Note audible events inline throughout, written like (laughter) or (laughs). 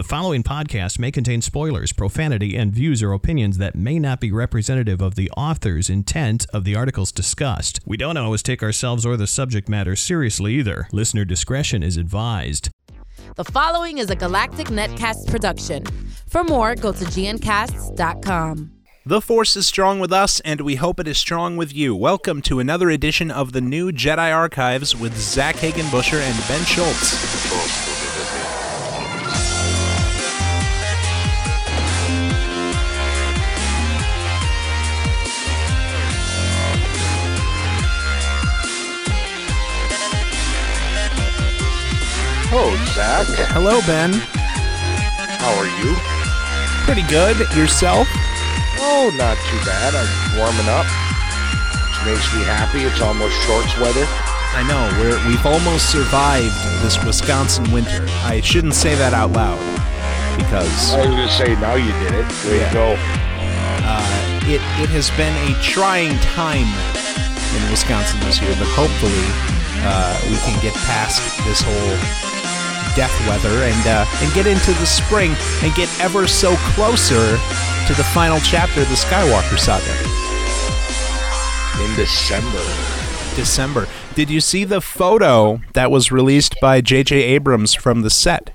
The following podcast may contain spoilers, profanity, and views or opinions that may not be representative of the author's intent of the articles discussed. We don't always take ourselves or the subject matter seriously either. Listener discretion is advised. The following is a Galactic Netcast production. For more, go to gncasts.com. The Force is strong with us, and we hope it is strong with you. Welcome to another edition of the new Jedi Archives with Zach Hagenbusher and Ben Schultz. Hello, Zach. Hello, Ben. How are you? Pretty good. Yourself? Oh, not too bad. I'm warming up, which makes me happy. It's almost shorts weather. I know. We're, we've almost survived this Wisconsin winter. I shouldn't say that out loud because I was going to say, now you did it. There Yeah. to go. uh, it, it has been a trying time in Wisconsin this year, but hopefully uh, we can get past this whole death weather and uh, and get into the spring and get ever so closer to the final chapter of the Skywalker saga. In December. December. Did you see the photo that was released by J.J. Abrams from the set?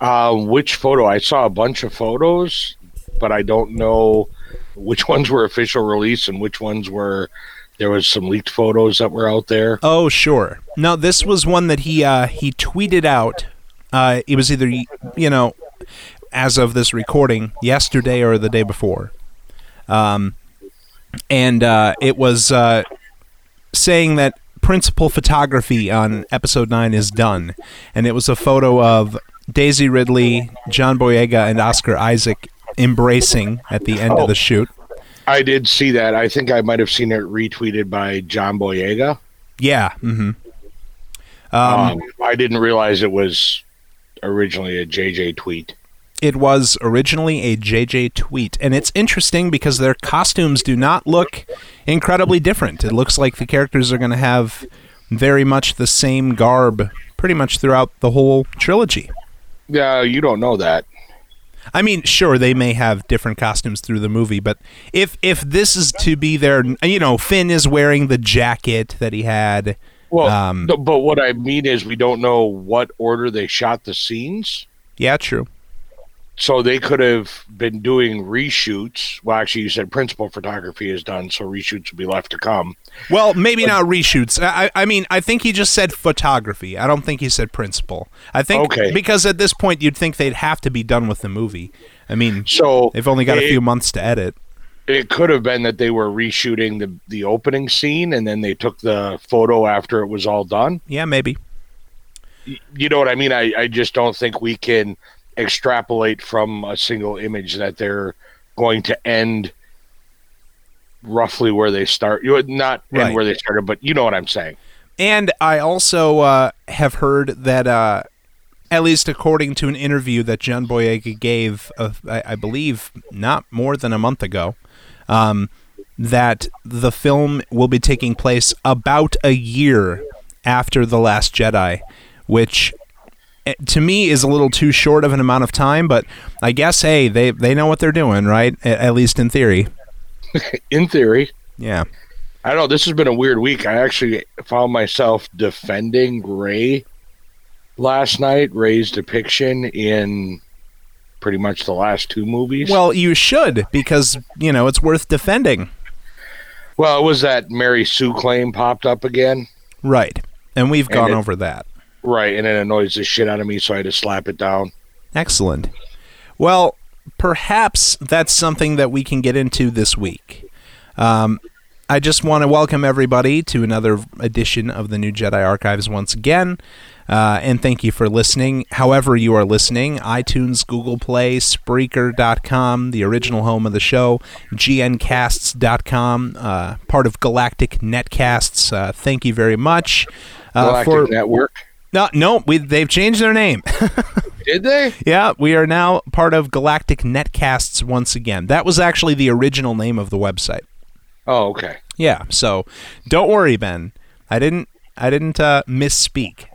Uh, which photo? I saw a bunch of photos, but I don't know which (laughs) ones were official release and which ones were. There was some leaked photos that were out there. Oh, sure. Now this was one that he uh, he tweeted out. Uh, it was either you know, as of this recording, yesterday or the day before. Um, and uh, it was uh, saying that principal photography on episode nine is done, and it was a photo of Daisy Ridley, John Boyega, and Oscar Isaac embracing at the end of the shoot. I did see that. I think I might have seen it retweeted by John Boyega. Yeah. Mm-hmm. Um, I didn't realize it was originally a JJ tweet. It was originally a JJ tweet, and it's interesting because their costumes do not look incredibly different. It looks like the characters are going to have very much the same garb pretty much throughout the whole trilogy. Yeah, you don't know that. I mean, sure, they may have different costumes through the movie, but if if this is to be their, you know, Finn is wearing the jacket that he had. Well, Um, but what I mean is we don't know what order they shot the scenes. Yeah, true. So they could have been doing reshoots. Well, actually, you said principal photography is done, so reshoots will be left to come. Well, maybe not reshoots. I, I mean, I think he just said photography. I don't think he said principal. I think Okay. because at this point you'd think they'd have to be done with the movie. I mean, So they've only got a few months to edit. It could have been that they were reshooting the the opening scene, and then they took the photo after it was all done. Yeah, maybe. You know what I mean? I, I just don't think we can extrapolate from a single image that they're going to end roughly where they start. You would not end Right. where they started, but you know what I'm saying. And I also uh, have heard that, uh, at least according to an interview that John Boyega gave, uh, I, I believe, not more than a month ago, um, that the film will be taking place about a year after The Last Jedi, which Eh, to me is a little too short of an amount of time. But I guess, hey, they they know what they're doing, right? A- at least in theory. (laughs) In theory, Yeah. I don't know. This has been a weird week. I actually found myself defending Rey last night. Rey's depiction in pretty much the last two movies. Well, you should because you know it's worth defending. well, it was that Mary Sue claim popped up again, Right. And we've gone it- over that. Right? And it annoys the shit out of me, so I had to slap it down. Excellent. Well, perhaps that's something that we can get into this week. Um, I just want to welcome everybody to another edition of the New Jedi Archives once again. Uh, and thank you for listening. However, you are listening iTunes, Google Play, Spreaker.com, the original home of the show, GNCasts.com, uh, part of Galactic Netcasts. Uh, thank you very much. Uh, Galactic for, Network. No, no, we, they've changed their name. (laughs) Did they? Yeah, we are now part of Galactic Netcasts once again. That was actually the original name of the website. Oh, okay. Yeah, so don't worry, Ben. I didn't I didn't uh, misspeak.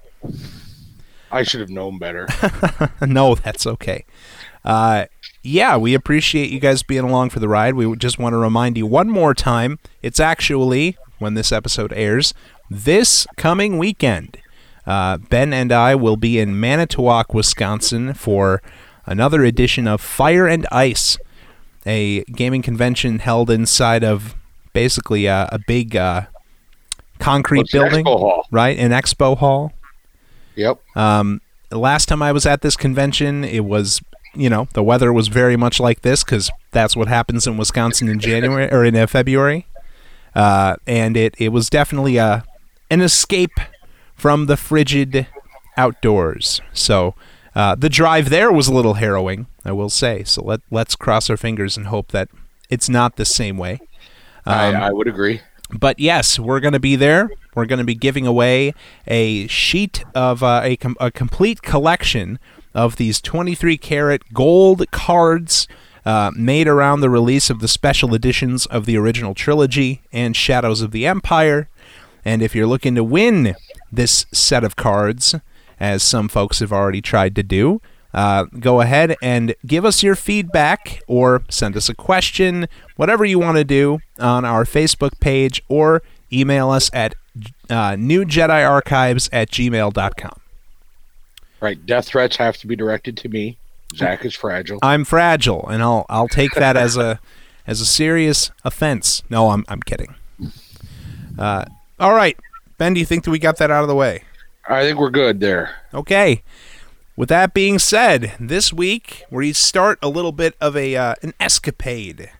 I should have known better. (laughs) no, that's okay. Uh, yeah, we appreciate you guys being along for the ride. We just want to remind you one more time it's actually, when this episode airs, this coming weekend. Uh, ben and I will be in Manitowoc, Wisconsin for another edition of Fire and Ice, a gaming convention held inside of basically a, a big uh, concrete What's building, expo hall? right? An expo hall. Yep. Um, last time I was at this convention, it was you know the weather was very much like this because that's what happens in Wisconsin in January or in uh, February, uh, and it it was definitely a an escape from the frigid outdoors. So. Uh, the drive there was a little harrowing, I will say. So let let's cross our fingers and hope that it's not the same way. Um, I, I would agree. but yes, we're going to be there. We're going to be giving away a sheet of uh, a, com- a complete collection of these 23 karat gold cards uh, made around the release of the special editions of the original trilogy and Shadows of the Empire. And if you're looking to win this set of cards, as some folks have already tried to do, uh, go ahead and give us your feedback or send us a question, whatever you want to do on our Facebook page or email us at uh, newjediarchives at gmail.com. Right. Death threats have to be directed to me. Zach is fragile. I'm fragile, and I'll I'll take that as a as a serious offense. No, I'm I'm kidding. Uh, all right, Ben, do you think that we got that out of the way? I think we're good there. Okay. With that being said, this week we start a little bit of a uh, an escapade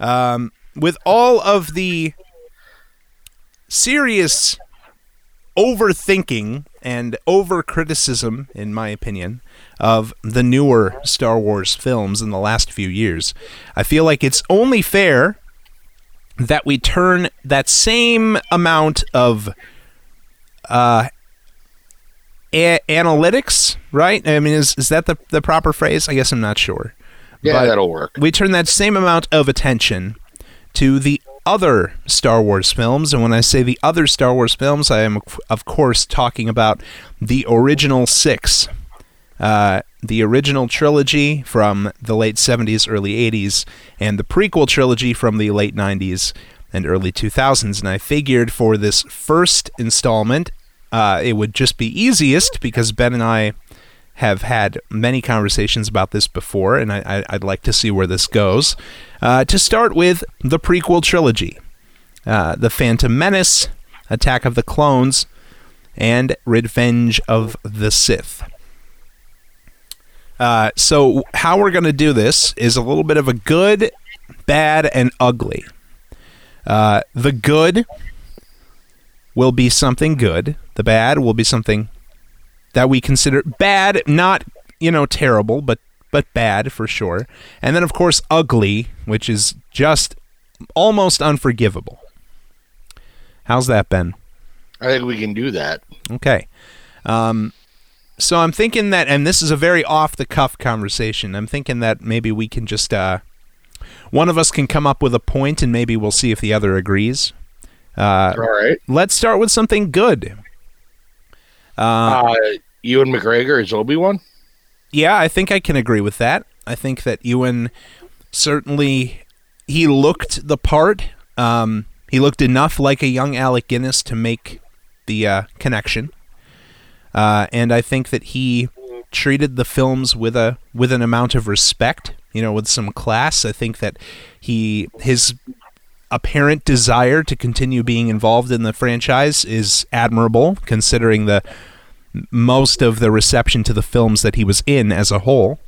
um, with all of the serious overthinking and over criticism, in my opinion, of the newer Star Wars films in the last few years. I feel like it's only fair that we turn that same amount of uh, a- analytics, right? I mean, is is that the the proper phrase? I guess I'm not sure. Yeah, But that'll work. We turn that same amount of attention to the other Star Wars films, and when I say the other Star Wars films, I am of course talking about the original six. Uh, the original trilogy from the late 70s, early 80s, and the prequel trilogy from the late 90s and early 2000s. And I figured for this first installment, uh, it would just be easiest because Ben and I have had many conversations about this before, and I, I'd like to see where this goes. Uh, to start with, the prequel trilogy uh, The Phantom Menace, Attack of the Clones, and Revenge of the Sith. Uh, so, how we're going to do this is a little bit of a good, bad, and ugly. Uh, the good will be something good. The bad will be something that we consider bad, not you know terrible, but but bad for sure. And then of course ugly, which is just almost unforgivable. How's that, Ben? I think we can do that. Okay. Um, so I'm thinking that, and this is a very off the cuff conversation. I'm thinking that maybe we can just uh, one of us can come up with a point, and maybe we'll see if the other agrees. Uh, All right. let's start with something good. Uh, Uh, Ewan McGregor is Obi Wan. Yeah, I think I can agree with that. I think that Ewan certainly he looked the part. Um, he looked enough like a young Alec Guinness to make the uh, connection, uh, and I think that he treated the films with a with an amount of respect. You know, with some class. I think that he his apparent desire to continue being involved in the franchise is admirable, considering the most of the reception to the films that he was in as a whole.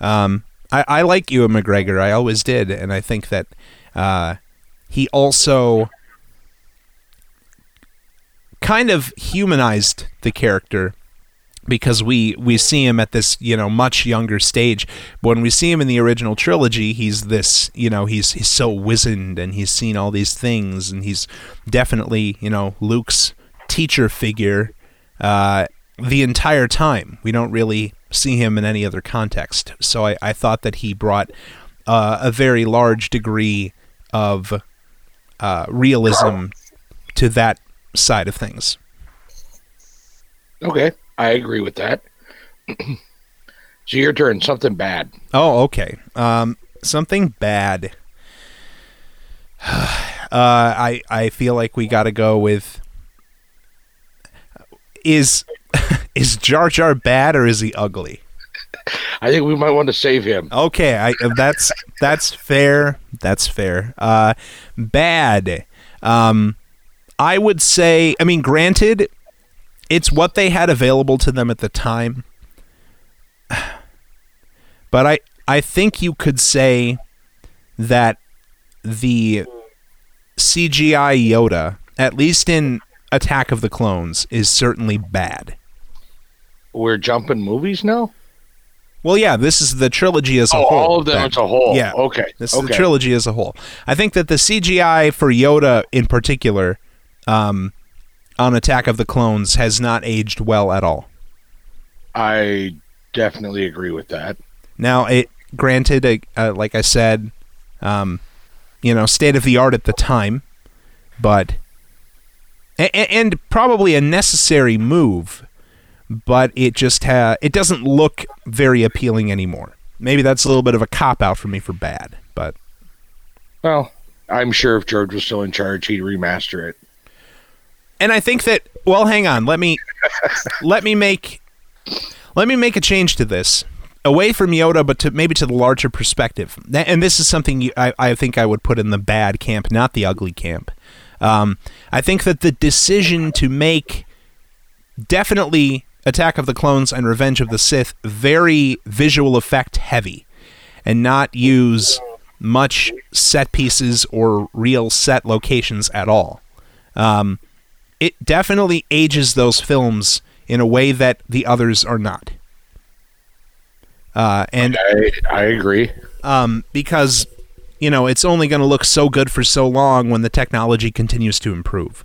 Um, I, I like Ewan McGregor. I always did, and I think that uh, he also kind of humanized the character because we we see him at this you know much younger stage. But when we see him in the original trilogy he's this you know he's he's so wizened and he's seen all these things and he's definitely you know Luke's teacher figure uh, the entire time. We don't really see him in any other context. So I, I thought that he brought uh, a very large degree of uh, realism to that side of things. Okay, I agree with that. (clears throat) so your turn. Something bad. Oh, okay. Um, something bad. (sighs) uh, I I feel like we got to go with is (laughs) is Jar Jar bad or is he ugly? I think we might want to save him. Okay, I that's that's fair. That's fair. Uh, bad. Um, I would say. I mean, granted, it's what they had available to them at the time. (sighs) But I I think you could say that the CGI Yoda, at least in Attack of the Clones, is certainly bad. We're jumping movies now. Well, yeah, this is the trilogy as a Oh, whole. all of them as a whole. Yeah. Okay. This is the trilogy as a whole. I think that the CGI for Yoda in particular, um, on Attack of the Clones, has not aged well at all. I definitely agree with that. Now, it granted, uh, uh, like I said, um, you know, state of the art at the time, but a- a- and probably a necessary move, but it just ha- it doesn't look very appealing anymore. Maybe that's a little bit of a cop out for me for bad, but Well, I'm sure if George was still in charge, he'd remaster it. And I think that well, hang on, let me (laughs) let me make let me make a change to this away from Yoda, but to maybe to the larger perspective. And this is something you, I, I think I would put in the bad camp, not the ugly camp. Um, I think that the decision to make definitely Attack of the Clones and Revenge of the Sith very visual effect heavy, and not use much set pieces or real set locations at all. Um, it definitely ages those films in a way that the others are not. Uh, and I, I agree. um, because you know it's only going to look so good for so long when the technology continues to improve.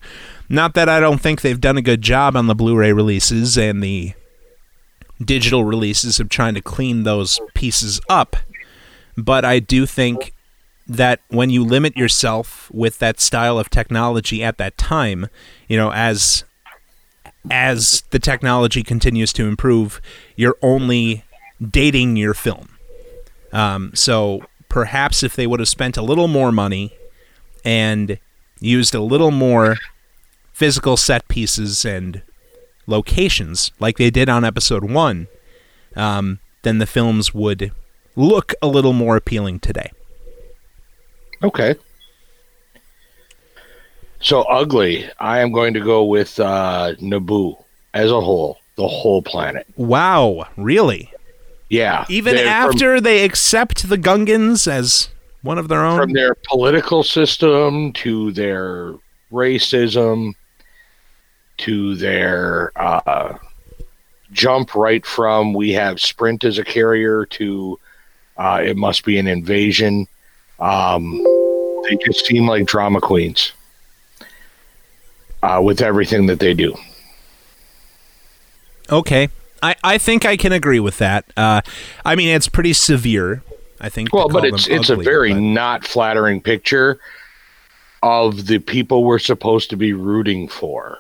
Not that I don't think they've done a good job on the Blu-ray releases and the digital releases of trying to clean those pieces up, but I do think that when you limit yourself with that style of technology at that time, you know, as as the technology continues to improve, you're only dating your film. Um, so perhaps if they would have spent a little more money and used a little more physical set pieces and locations like they did on episode one, um, then the films would look a little more appealing today. Okay. So ugly. I am going to go with uh, Naboo as a whole, the whole planet. Wow, really? Yeah. Even They're- from- after they accept the Gungans as one of their own? from their political system to their racism to their uh, jump right from we have sprint as a carrier to uh, it must be an invasion. Um, they just seem like drama queens uh, with everything that they do. Okay. I, I think I can agree with that. Uh, I mean, it's pretty severe. I think. Well, but it's it's ugly, a very but- not flattering picture of the people we're supposed to be rooting for.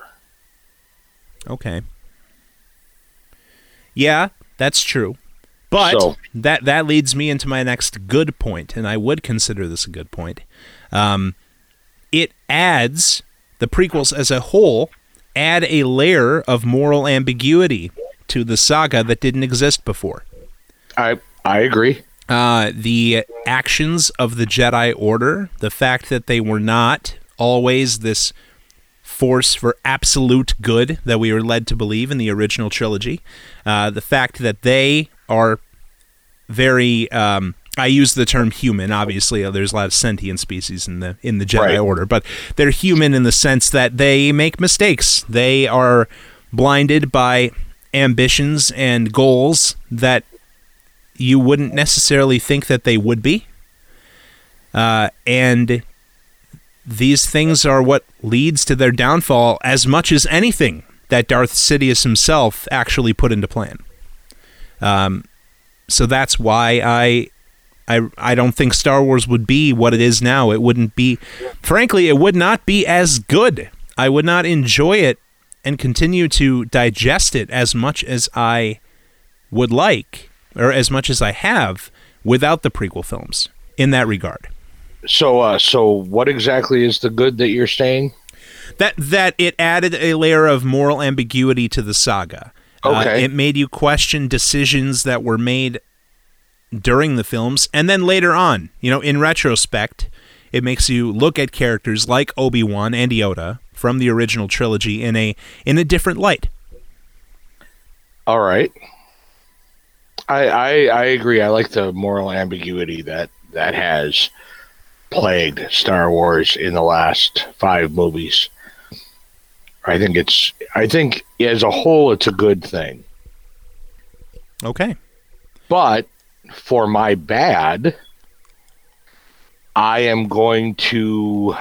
Okay. Yeah, that's true. But So- that that leads me into my next good point, and I would consider this a good point. Um, it adds the prequels as a whole add a layer of moral ambiguity to the saga that didn't exist before. I I agree. Uh, the actions of the Jedi Order, the fact that they were not always this force for absolute good that we were led to believe in the original trilogy, uh, the fact that they are very. Um, I use the term human. Obviously, uh, there's a lot of sentient species in the in the Jedi Right. Order, but they're human in the sense that they make mistakes. They are blinded by ambitions and goals that you wouldn't necessarily think that they would be. Uh, and these things are what leads to their downfall as much as anything that Darth Sidious himself actually put into plan. Um, so that's why I, I, I don't think Star Wars would be what it is now. It wouldn't be, frankly, it would not be as good. I would not enjoy it and continue to digest it as much as I would like, or as much as I have, without the prequel films. In that regard, So, uh, so what exactly is the good that you're saying? that that it added a layer of moral ambiguity to the saga. Uh, it made you question decisions that were made during the films, and then later on, you know, in retrospect, it makes you look at characters like Obi Wan and Yoda from the original trilogy in a in a different light. All right. I, I I agree. I like the moral ambiguity that that has plagued Star Wars in the last five movies. I think it's I think as a whole it's a good thing. Okay. But for my bad, I am going to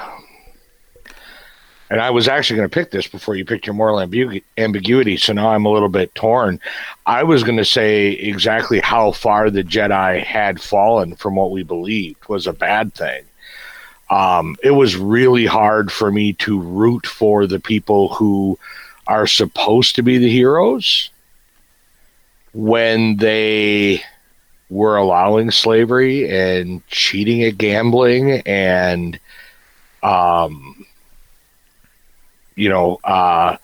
and I was actually going to pick this before you picked your moral ambigu- ambiguity, so now I'm a little bit torn. I was going to say exactly how far the Jedi had fallen from what we believed was a bad thing. Um, it was really hard for me to root for the people who are supposed to be the heroes when they were allowing slavery and cheating at gambling and um you know uh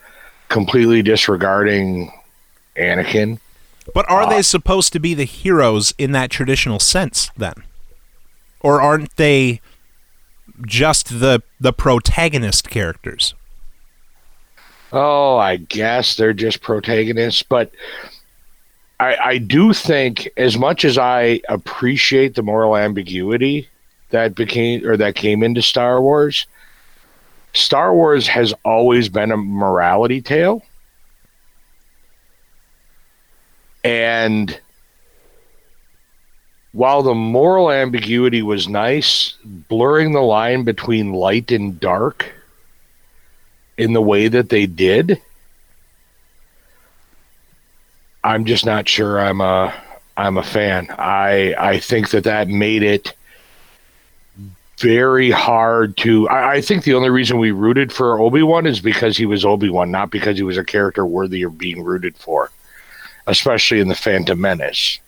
completely disregarding Anakin. But are they supposed to be the heroes in that traditional sense then? Or aren't they just the the protagonist characters? Oh, I guess they're just protagonists, but I, I do think as much as I appreciate the moral ambiguity that became or that came into Star Wars, Star Wars has always been a morality tale. And while the moral ambiguity was nice, blurring the line between light and dark in the way that they did, I'm just not sure I'm a I'm a fan. I I think that that made it very hard to. I, I think the only reason we rooted for Obi Wan is because he was Obi Wan, not because he was a character worthy of being rooted for, especially in the Phantom Menace.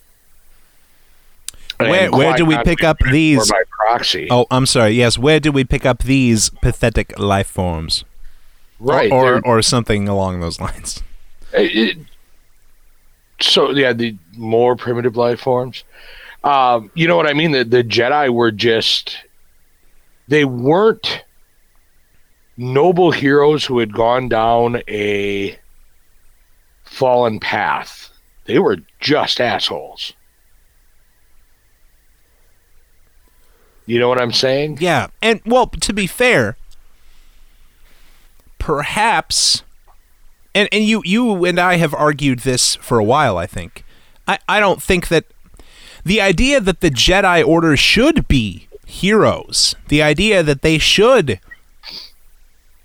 Where- where do we pick up these- by proxy? Oh, I'm sorry. Yes, where do we pick up these pathetic life forms? right. Or or, or something along those lines. (laughs) It- so yeah, the more primitive life forms. Um, you know what I mean? The the Jedi were just they weren't noble heroes who had gone down a fallen path. They were just assholes. You know what I'm saying? Yeah, and well, to be fair, perhaps, and and you you and I have argued this for a while. I think I I don't think that the idea that the Jedi Order should be heroes, the idea that they should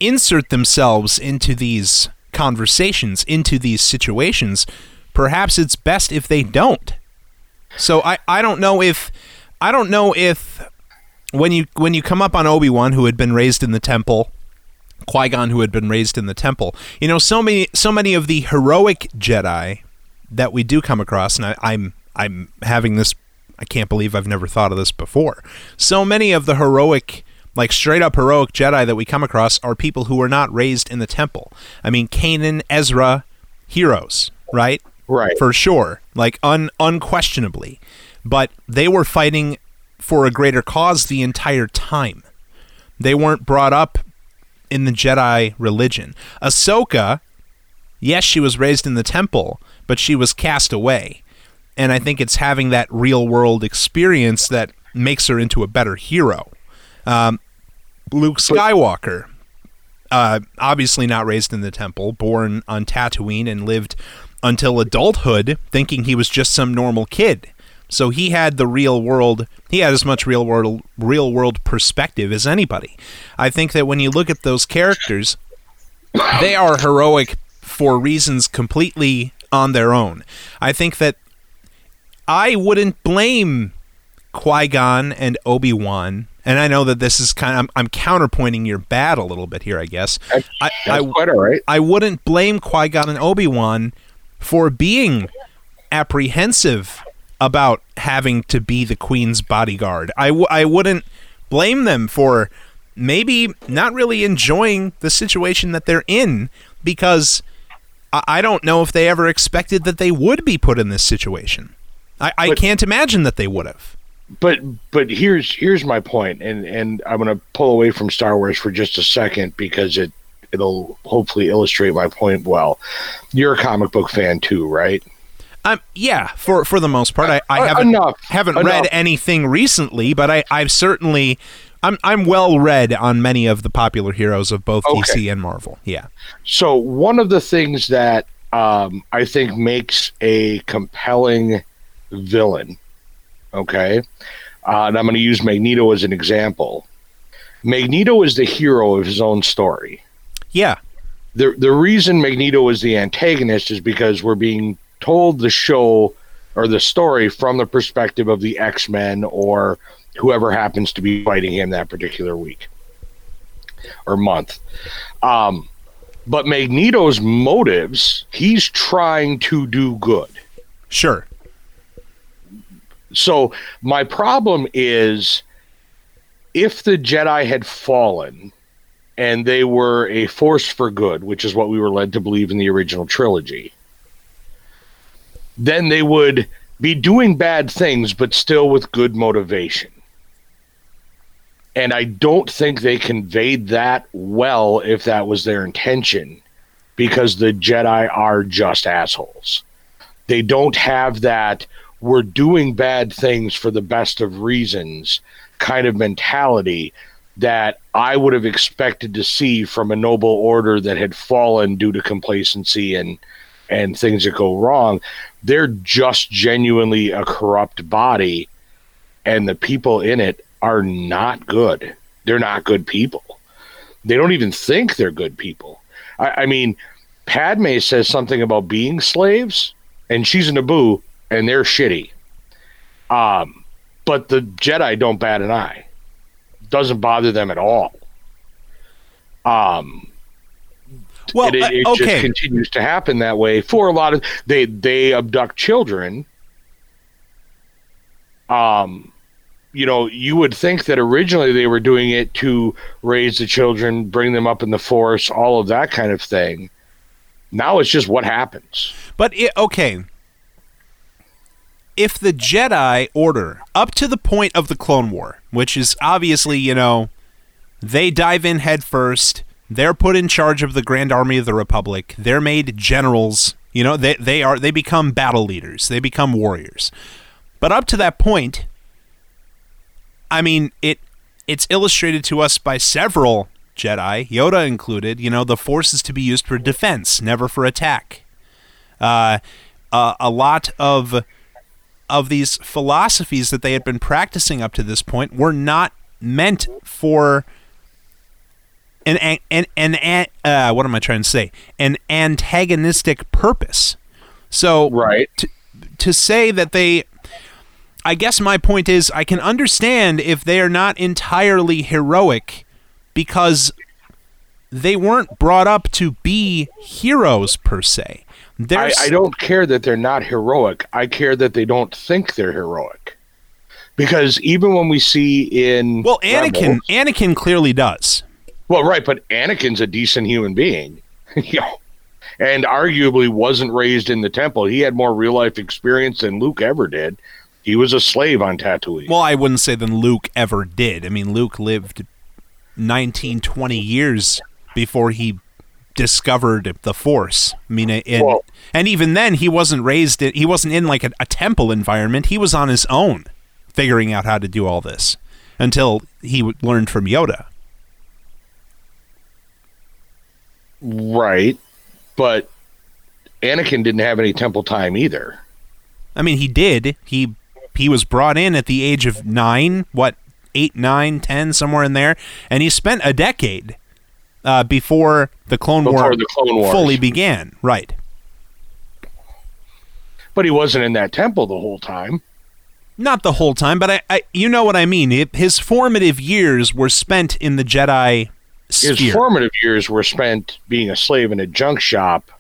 insert themselves into these conversations, into these situations, perhaps it's best if they don't. So I I don't know if I don't know if when you when you come up on Obi Wan, who had been raised in the temple, Qui Gon, who had been raised in the temple, you know, so many so many of the heroic Jedi that we do come across, and I, I'm I'm having this. I can't believe I've never thought of this before. So many of the heroic, like straight up heroic Jedi that we come across are people who were not raised in the temple. I mean, Kanan, Ezra, heroes, right? Right. for sure, like un unquestionably. But they were fighting for a greater cause the entire time. They weren't brought up in the Jedi religion. Ahsoka, yes, she was raised in the temple, but she was cast away. And I think it's having that real world experience that makes her into a better hero. Um, Luke Skywalker, uh, obviously not raised in the temple, born on Tatooine and lived until adulthood thinking he was just some normal kid. So he had the real world, he had as much real world real world perspective as anybody. I think that when you look at those characters, they are heroic for reasons completely on their own. I think that I wouldn't blame Qui Gon and Obi Wan and I know that this is kind of I'm, I'm counterpointing your bad a little bit here, I guess. That's, I, that's I, quite all right. I wouldn't blame Qui Gon and Obi Wan for being apprehensive about having to be the Queen's bodyguard. I, w- I wouldn't blame them for maybe not really enjoying the situation that they're in because I, I don't know if they ever expected that they would be put in this situation. I, I But- can't imagine that they would have. but but here's here's my point, and and I'm going to pull away from Star Wars for just a second because it it'll hopefully illustrate my point well. You're a comic book fan too, right? Um, yeah, for for the most part, I, I Uh, haven't enough, haven't enough. read anything recently, but I I've certainly I'm I'm well read on many of the popular heroes of both Okay. DC and Marvel. Yeah, So one of the things that um, I think makes a compelling villain, okay, uh, and I'm going to use Magneto as an example. Magneto is the hero of his own story. yeah, the the reason Magneto is the antagonist is because we're being told the show or the story from the perspective of the X Men or whoever happens to be fighting him that particular week or month. Um, but Magneto's motives, he's trying to do good. sure, So my problem is if the Jedi had fallen and they were a force for good, which is what we were led to believe in the original trilogy, then they would be doing bad things but still with good motivation. And I don't think they conveyed that well if that was their intention because the Jedi are just assholes. They don't have that we're doing bad things for the best of reasons kind of mentality that I would have expected to see from a noble order that had fallen due to complacency and and things that go wrong. They're just genuinely a corrupt body and the people in it are not good. They're not good people. They don't even think they're good people. I, I mean, Padme says something about being slaves, and she's a Naboo, and they're shitty. Um, but the Jedi don't bat an eye. Doesn't bother them at all. Um, well, it, uh, it just continues to happen that way for a lot of they they abduct children. Um, you know, you would think that originally they were doing it to raise the children, bring them up in the force, all of that kind of thing. Now it's just what happens. but it, okay. If the Jedi Order, up to the point of the Clone War, which is obviously, you know, they dive in head first, they're put in charge of the Grand Army of the Republic, they're made generals, you know, they, they are they become battle leaders, they become warriors. But up to that point, I mean, it it's illustrated to us by several Jedi, Yoda included, you know, the force is to be used for defense, never for attack. Uh, uh, a lot of of these philosophies that they had been practicing up to this point were not meant for an an an, an, uh, what am I trying to say? An antagonistic purpose. So Right. to, to say that they I guess my point is I can understand if they are not entirely heroic because they weren't brought up to be heroes per se. I, I don't care that they're not heroic. I care that they don't think they're heroic. Because even when we see in well Anakin Rebels- Anakin clearly does. Well, right, but Anakin's a decent human being, (laughs) you know, and arguably wasn't raised in the temple. He had more real life experience than Luke ever did. He was a slave on Tatooine. Well, I wouldn't say than Luke ever did. I mean, Luke lived 19, 20 years before he discovered the Force. I mean, and, Well- and even then, he wasn't raised. In, he wasn't in like a, a temple environment. He was on his own, figuring out how to do all this until he learned from Yoda. Right, but Anakin didn't have any temple time either. I mean, he did. He he was brought in at the age of nine. What eight, nine, ten, somewhere in there, and he spent a decade uh, before the Clone Before War the Clone Wars. fully began. Right. But he wasn't in that temple the whole time. Not the whole time, but I, I you know what I mean. It, his formative years were spent in the Jedi His sphere. formative years were spent being a slave in a junk shop.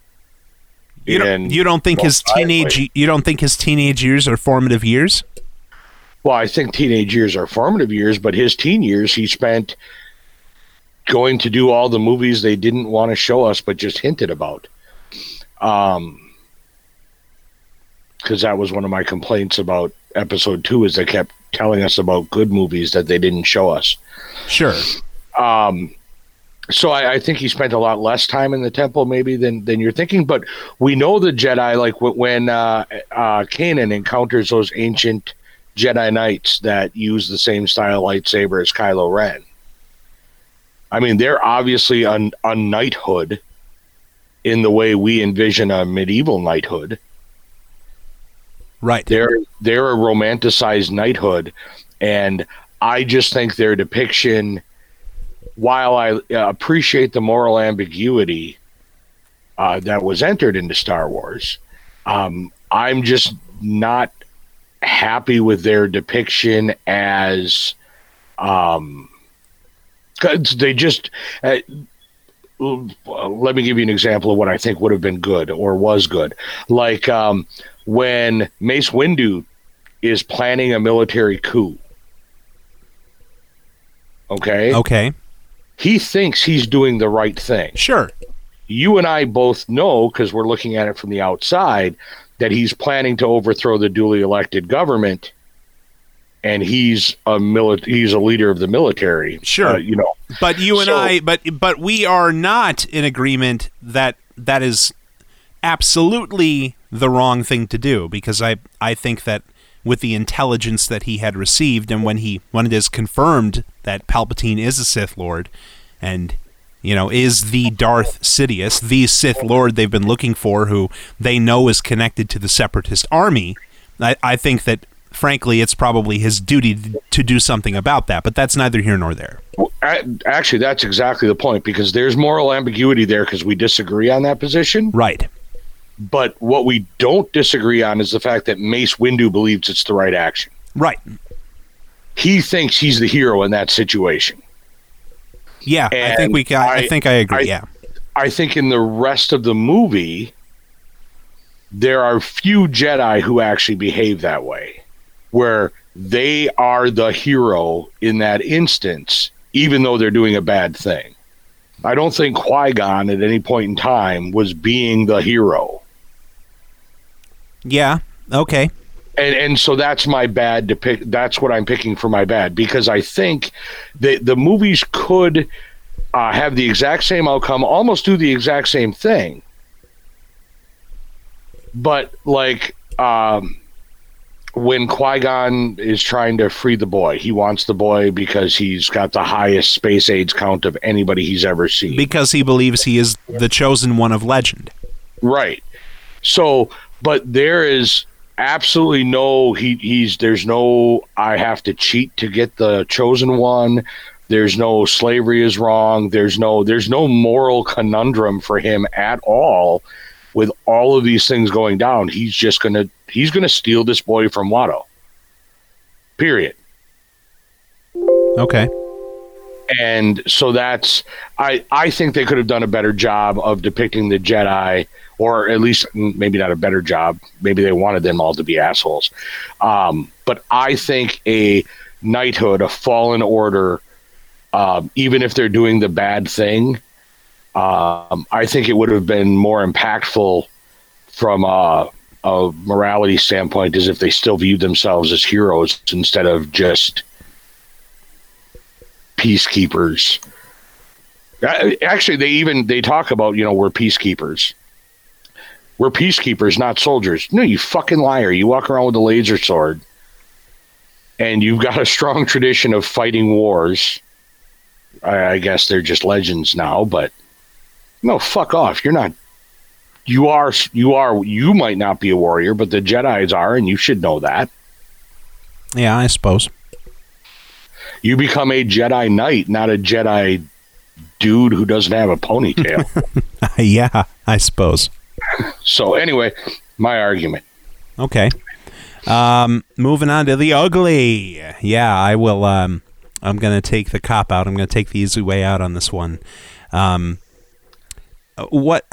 you, don't, you don't think his teenage you don't think his teenage years are formative years? Well, I think teenage years are formative years, but his teen years he spent going to do all the movies they didn't want to show us, but just hinted about. Um, because that was one of my complaints about episode two is they kept telling us about good movies that they didn't show us. Sure. Um, so I, I think he spent a lot less time in the temple, maybe than than you're thinking. But we know the Jedi, like when uh, uh, Kanan encounters those ancient Jedi Knights that use the same style lightsaber as Kylo Ren. I mean, they're obviously a, a knighthood in the way we envision a medieval knighthood. Right. They're they're a romanticized knighthood, and I just think their depiction, while I uh, appreciate the moral ambiguity uh, that was entered into Star Wars, um, I'm just not happy with their depiction as, um, they just. Uh, let me give you an example of what I think would have been good or was good. Like um, when Mace Windu is planning a military coup. Okay? Okay. He thinks he's doing the right thing. Sure. You and I both know, because we're looking at it from the outside, that he's planning to overthrow the duly elected government and he's a mili- he's a leader of the military. Sure. Uh, you know. But you and So- I, but but we are not in agreement that that is absolutely the wrong thing to do because I I think that with the intelligence that he had received and when he when it is confirmed that Palpatine is a Sith Lord and you know is the Darth Sidious, the Sith Lord they've been looking for who they know is connected to the separatist army, I, I think that frankly it's probably his duty to, to do something about that, but that's neither here nor there. Actually, that's exactly the point because there's moral ambiguity there because we disagree on that position. Right. But what we don't disagree on is the fact that Mace Windu believes it's the right action. Right. He thinks he's the hero in that situation. Yeah, I think we can. I, I- think I agree. I- yeah. I think in the rest of the movie, there are few Jedi who actually behave that way, where they are the hero in that instance, even though they're doing a bad thing. I don't think Qui Gon at any point in time was being the hero. Yeah. Okay. and and so that's my bad to pick that's what i'm picking for my bad because i think the the movies could uh, have the exact same outcome almost do the exact same thing but like um when Qui-Gon is trying to free the boy, he wants the boy because he's got the highest space age count of anybody he's ever seen. Because he believes he is the chosen one of legend. Right. So, but there is absolutely no he he's there's no I have to cheat to get the chosen one. There's no slavery is wrong. There's no there's no moral conundrum for him at all with all of these things going down. He's just to he's to steal this boy from Watto. Period. Okay. And so that's I I think they could have done a better job of depicting the Jedi, or at least maybe not a better job. Maybe they wanted them all to be assholes. Um, but I think a knighthood, a fallen order, um, even if they're doing the bad thing, um, I think it would have been more impactful from a, a morality standpoint, as if they still viewed themselves as heroes instead of just peacekeepers. Actually, they even they talk about you know we're peacekeepers. We're peacekeepers, not soldiers. No, you fucking liar! You walk around with a laser sword, and you've got a strong tradition of fighting wars. I, I guess they're just legends now, but no, fuck off! You're not. You are. You are. You might not be a warrior, but the Jedi's are, and you should know that. Yeah, I suppose. You become a Jedi Knight, not a Jedi dude who doesn't have a ponytail. (laughs) yeah, I suppose. so anyway, my argument. Okay. Um, moving on to the ugly. Yeah, I will. Um, I'm gonna take the cop out. I'm gonna take the easy way out on this one. Um, what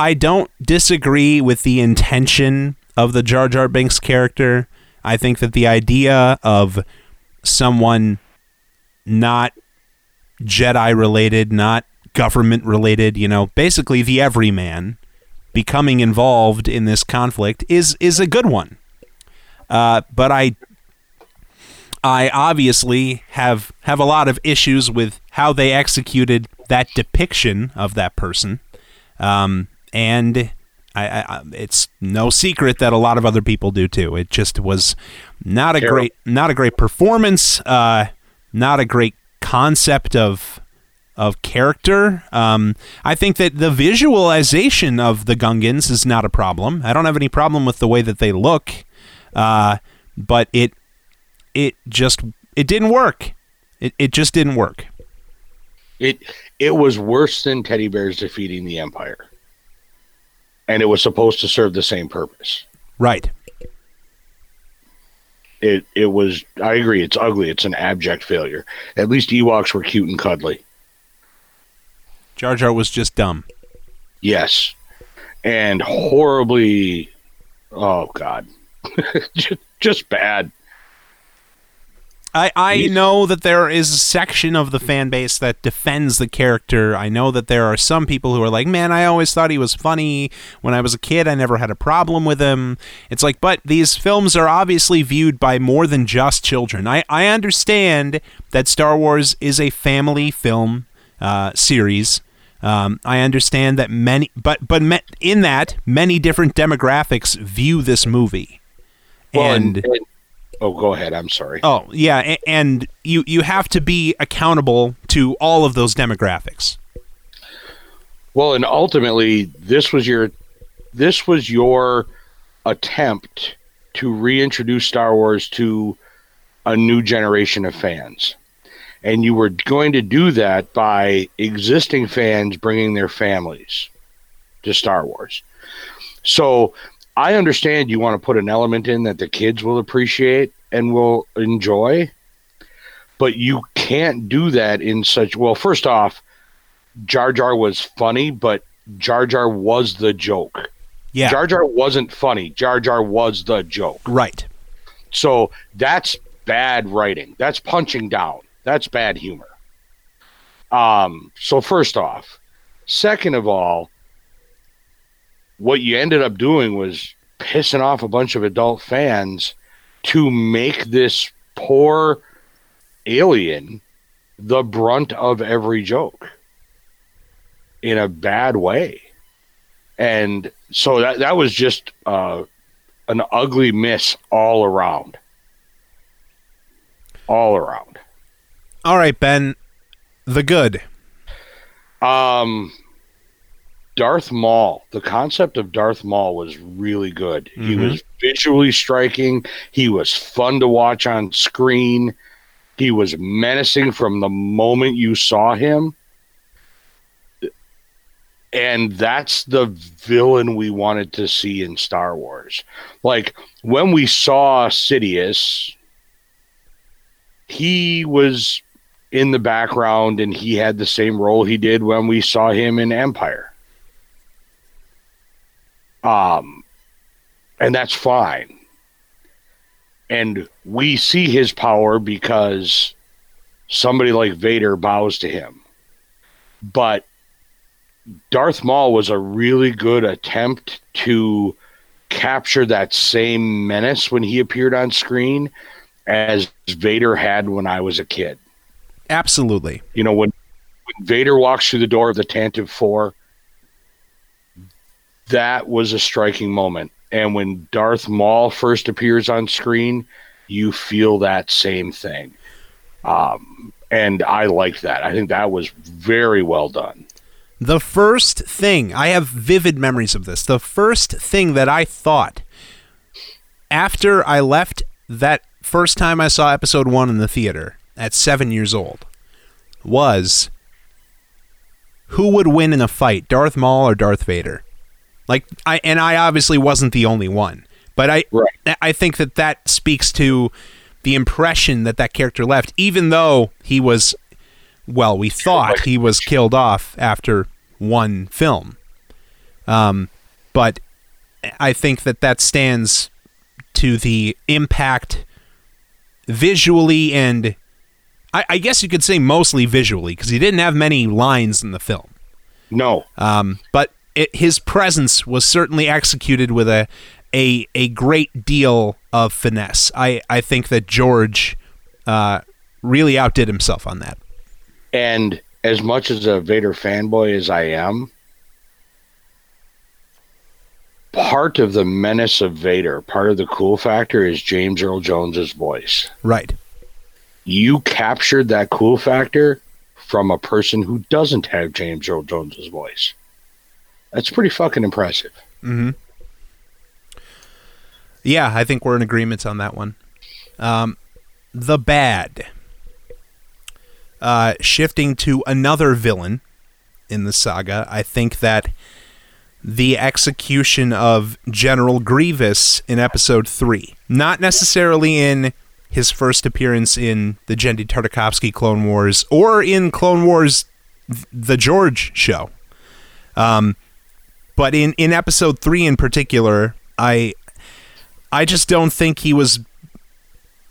I don't disagree with the intention of the Jar Jar Binks character. I think that the idea of someone not Jedi related, not government related, you know, basically the everyman becoming involved in this conflict is is a good one. Uh, but I I obviously have have a lot of issues with how they executed that depiction of that person, um, and I, I, it's no secret that a lot of other people do too. It just was not a great not a great performance, uh, not a great concept of of character. Um, I think that the visualization of the Gungans is not a problem. I don't have any problem with the way that they look, uh, but it it just it didn't work. It it just didn't work. It it was worse than teddy bears defeating the Empire, and it was supposed to serve the same purpose. Right. It it was. I agree. It's ugly. It's an abject failure. At least Ewoks were cute and cuddly. Jar Jar was just dumb. Yes, and horribly. Oh God, (laughs) just, just bad. I, I know that there is a section of the fan base that defends the character. I know that there are some people who are like, man, I always thought he was funny. When I was a kid, I never had a problem with him. It's like, but these films are obviously viewed by more than just children. I, I understand that Star Wars is a family film uh, series. Um, I understand that many, but but me, in that many different demographics view this movie. Well, and, and, and Oh, go ahead. I'm sorry. Oh, yeah, and you you have to be accountable to all of those demographics. Well, and ultimately, this was your this was your attempt to reintroduce Star Wars to a new generation of fans. And you were going to do that by existing fans bringing their families to Star Wars. So I understand you want to put an element in that the kids will appreciate and will enjoy, but you can't do that in such. Well, first off, Jar Jar was funny, but Jar Jar was the joke. Yeah. Jar Jar wasn't funny. Jar Jar was the joke. Right. So that's bad writing. That's punching down. That's bad humor. Um, so first off, second of all, what you ended up doing was pissing off a bunch of adult fans to make this poor alien the brunt of every joke in a bad way. And so that that was just uh, an ugly miss all around. All around. All right, Ben. The good. Um Darth Maul, the concept of Darth Maul was really good. Mm-hmm. He was visually striking. He was fun to watch on screen. He was menacing from the moment you saw him. And that's the villain we wanted to see in Star Wars. Like when we saw Sidious, he was in the background and he had the same role he did when we saw him in Empire um, and that's fine. And we see his power because somebody like Vader bows to him. But Darth Maul was a really good attempt to capture that same menace when he appeared on screen as Vader had when I was a kid. Absolutely. You know, when, when Vader walks through the door of the Tantive 4 that was a striking moment. And when Darth Maul first appears on screen, you feel that same thing. Um, and I liked that. I think that was very well done. The first thing, I have vivid memories of this. The first thing that I thought after I left that first time I saw episode one in the theater at seven years old was who would win in a fight, Darth Maul or Darth Vader? Like I and I obviously wasn't the only one, But I Right. I think that that speaks to the impression that that character left, even though he was, well, we thought he was killed off after one film. Um, but I think that that stands to the impact visually and I, I guess you could say mostly visually because he didn't have many lines in the film. No, Um, but it, his presence was certainly executed with a, a a great deal of finesse. I, I think that George uh, really outdid himself on that. and as much as a Vader fanboy as I am, part of the menace of Vader, part of the cool factor is James Earl Jones's voice. Right. You captured that cool factor from a person who doesn't have James Earl Jones's voice. That's pretty fucking impressive. Mm-hmm. Yeah, I think we're in agreement on that one. Um, the bad. Uh, shifting to another villain in the saga, I think that the execution of General Grievous in episode 3, not necessarily in his first appearance in the Genndy Tartakovsky Clone Wars or in Clone Wars the George show. Um, but in, in episode 3 in particular, I I just don't think he was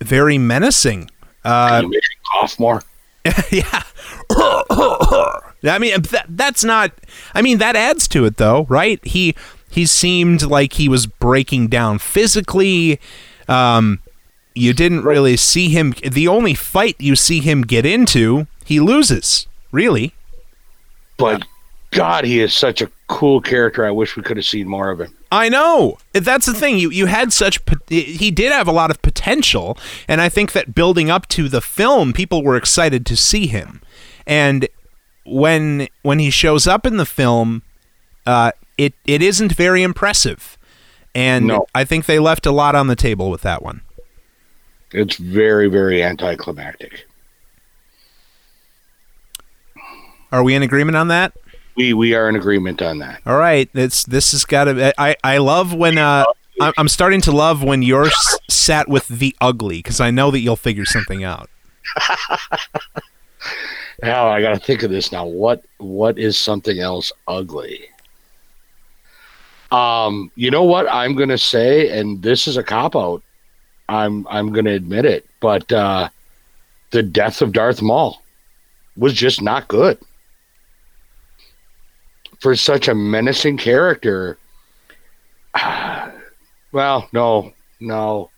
very menacing. Uh, Can you cough more? (laughs) yeah. I mean that, that's not I mean that adds to it though, right? He he seemed like he was breaking down physically. Um you didn't really see him the only fight you see him get into, he loses. Really? But God, he is such a cool character. I wish we could have seen more of him. I know. That's the thing. You you had such he did have a lot of potential, and I think that building up to the film, people were excited to see him. And when when he shows up in the film, uh, it it isn't very impressive, and No. I think they left a lot on the table with that one. It's very, very anticlimactic. Are we in agreement on that? We we are in agreement on that. All right, it's this has got to. I I love when uh I'm starting to love when you're s- sat with the ugly because I know that you'll figure something out. (laughs) Now I got to think of this now. What what is something else ugly? Um, you know what I'm going to say, and this is a cop out. I'm I'm going to admit it, but uh, the death of Darth Maul was just not good for such a menacing character. (sighs) well, no, no.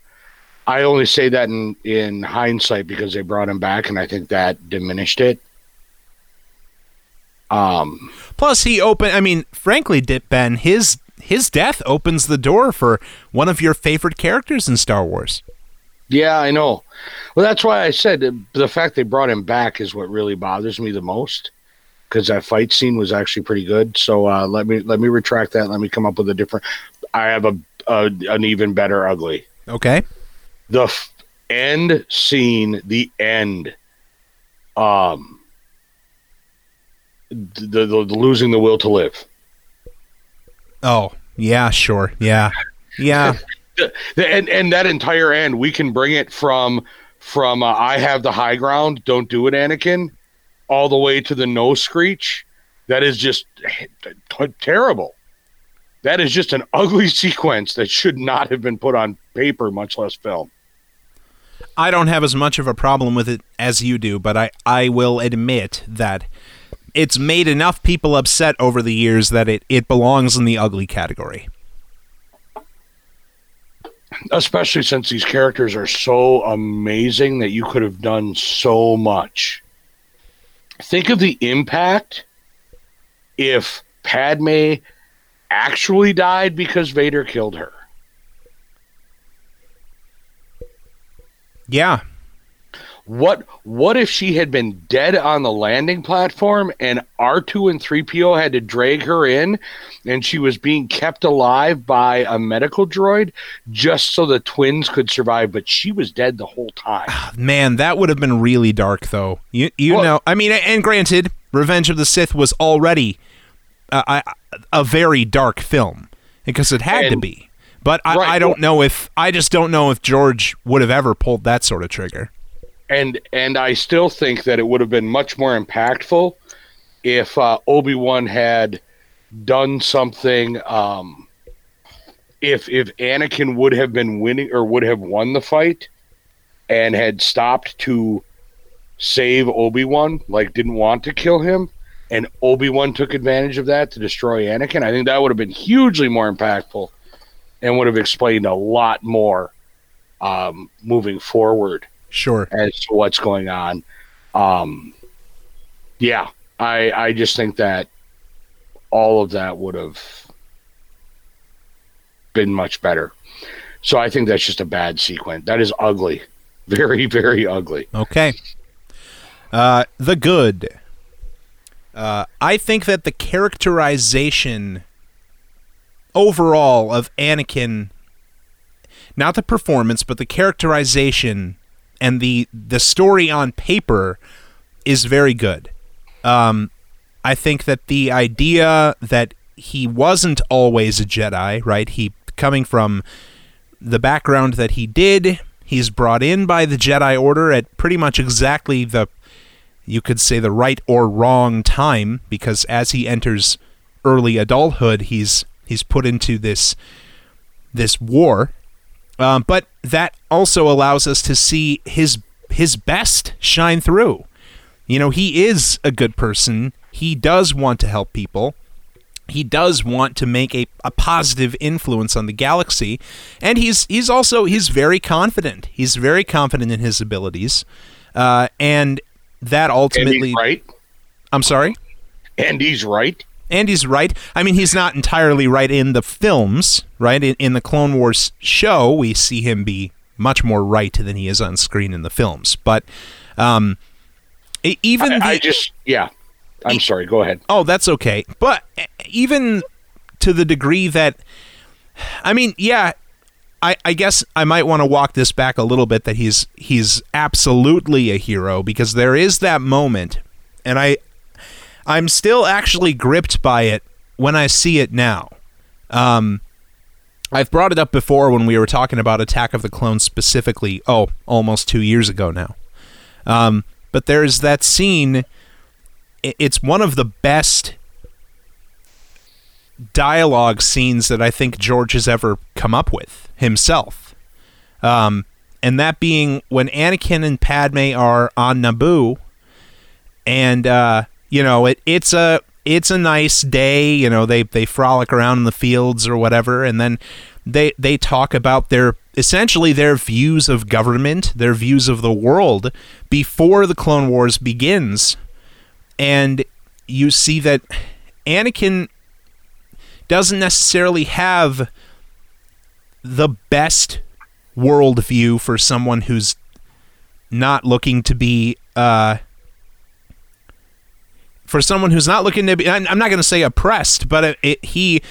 I only say that in in hindsight because they brought him back, and I think that diminished it. Um, Plus, he opened. I mean, frankly, Dip Ben, his his death opens the door for one of your favorite characters in Star Wars. yeah, I know. Well, that's why I said uh, the fact they brought him back is what really bothers me the most because that fight scene was actually pretty good. So uh, let me let me retract that. Let me come up with a different. I have a, a an even better ugly. Okay. the f- end scene, the end, um, the, the, the losing the will to live. Oh, yeah, sure. Yeah. Yeah. The, (laughs) the- and and that entire end, we can bring it from from uh, I have the high ground, don't do it, Anakin, all the way to the no screech. That is just t- terrible. That is just an ugly (laughs) sequence that should not have been put on paper, much less film. I don't have as much of a problem with it as you do, but I, I will admit that it's made enough people upset over the years that it, it belongs in the ugly category. especially since these characters are so amazing that you could have done so much. Think of the impact if Padme actually died because Vader killed her. Yeah. What what if she had been dead on the landing platform and R2 and 3PO had to drag her in and she was being kept alive by a medical droid just so the twins could survive but she was dead the whole time. Ah, man, that would have been really dark, though. You you Well- know, I mean, and granted, Revenge of the Sith was already uh, a, a, a very dark film because it had to be. But I, Right. I don't know if I just don't know if George would have ever pulled that sort of trigger. And and I still think that it would have been much more impactful if uh, Obi Wan had done something. Um, if if Anakin would have been winning or would have won the fight, and had stopped to save Obi Wan, like didn't want to kill him, and Obi Wan took advantage of that to destroy Anakin, I think that would have been hugely more impactful, and would have explained a lot more um, moving forward Sure. as to what's going on. Um, yeah, I I just think that all of that would have been much better. So I think that's just a bad sequence. That is ugly, (laughs) very very ugly. Okay. Uh, the good. Uh, I think that the characterization overall of Anakin, not the performance, but the characterization and the the story on paper is very good. Um, I think that the idea that he wasn't always a Jedi, right? He coming from the background that he did, he's brought in by the Jedi Order at pretty much exactly the you could say the right or wrong time because as he enters early adulthood, he's he's put into this this war. Um, but that also allows us to see his his best shine through. You know, he is a good person. He does want to help people. He does want to make a, a positive influence on the galaxy. And he's he's also he's very confident. He's very confident in his abilities. Uh, and that And ultimately he's right. I'm sorry? And he's right. And he's right. I mean, he's not entirely right in the films, right? In, in the Clone Wars show, we see him be much more right than he is on screen in the films. But um, e- even the, I, I just yeah. I'm sorry. Go ahead. Oh, that's okay. But e- even to the degree that, I mean, yeah, I, I guess I might want to walk this back a little bit. That he's he's absolutely a hero because there is that moment, and I I'm still actually gripped by it when I see it now. Um, I've brought it up before when we were talking about Attack of the Clones specifically. Oh, almost two years ago now. Um, but there's that scene. It's one of the best dialogue scenes that I think George has ever come up with himself. Um, and that being when Anakin and Padme are on Naboo, and uh, you know it, it's a it's a nice day. You know they they frolic around in the fields or whatever, and then they they talk about their essentially their views of government, their views of the world before the Clone Wars begins, and you see that Anakin doesn't necessarily have the best worldview for someone who's not looking to be uh, for someone who's not looking to be I'm not going to say oppressed, but it, it, he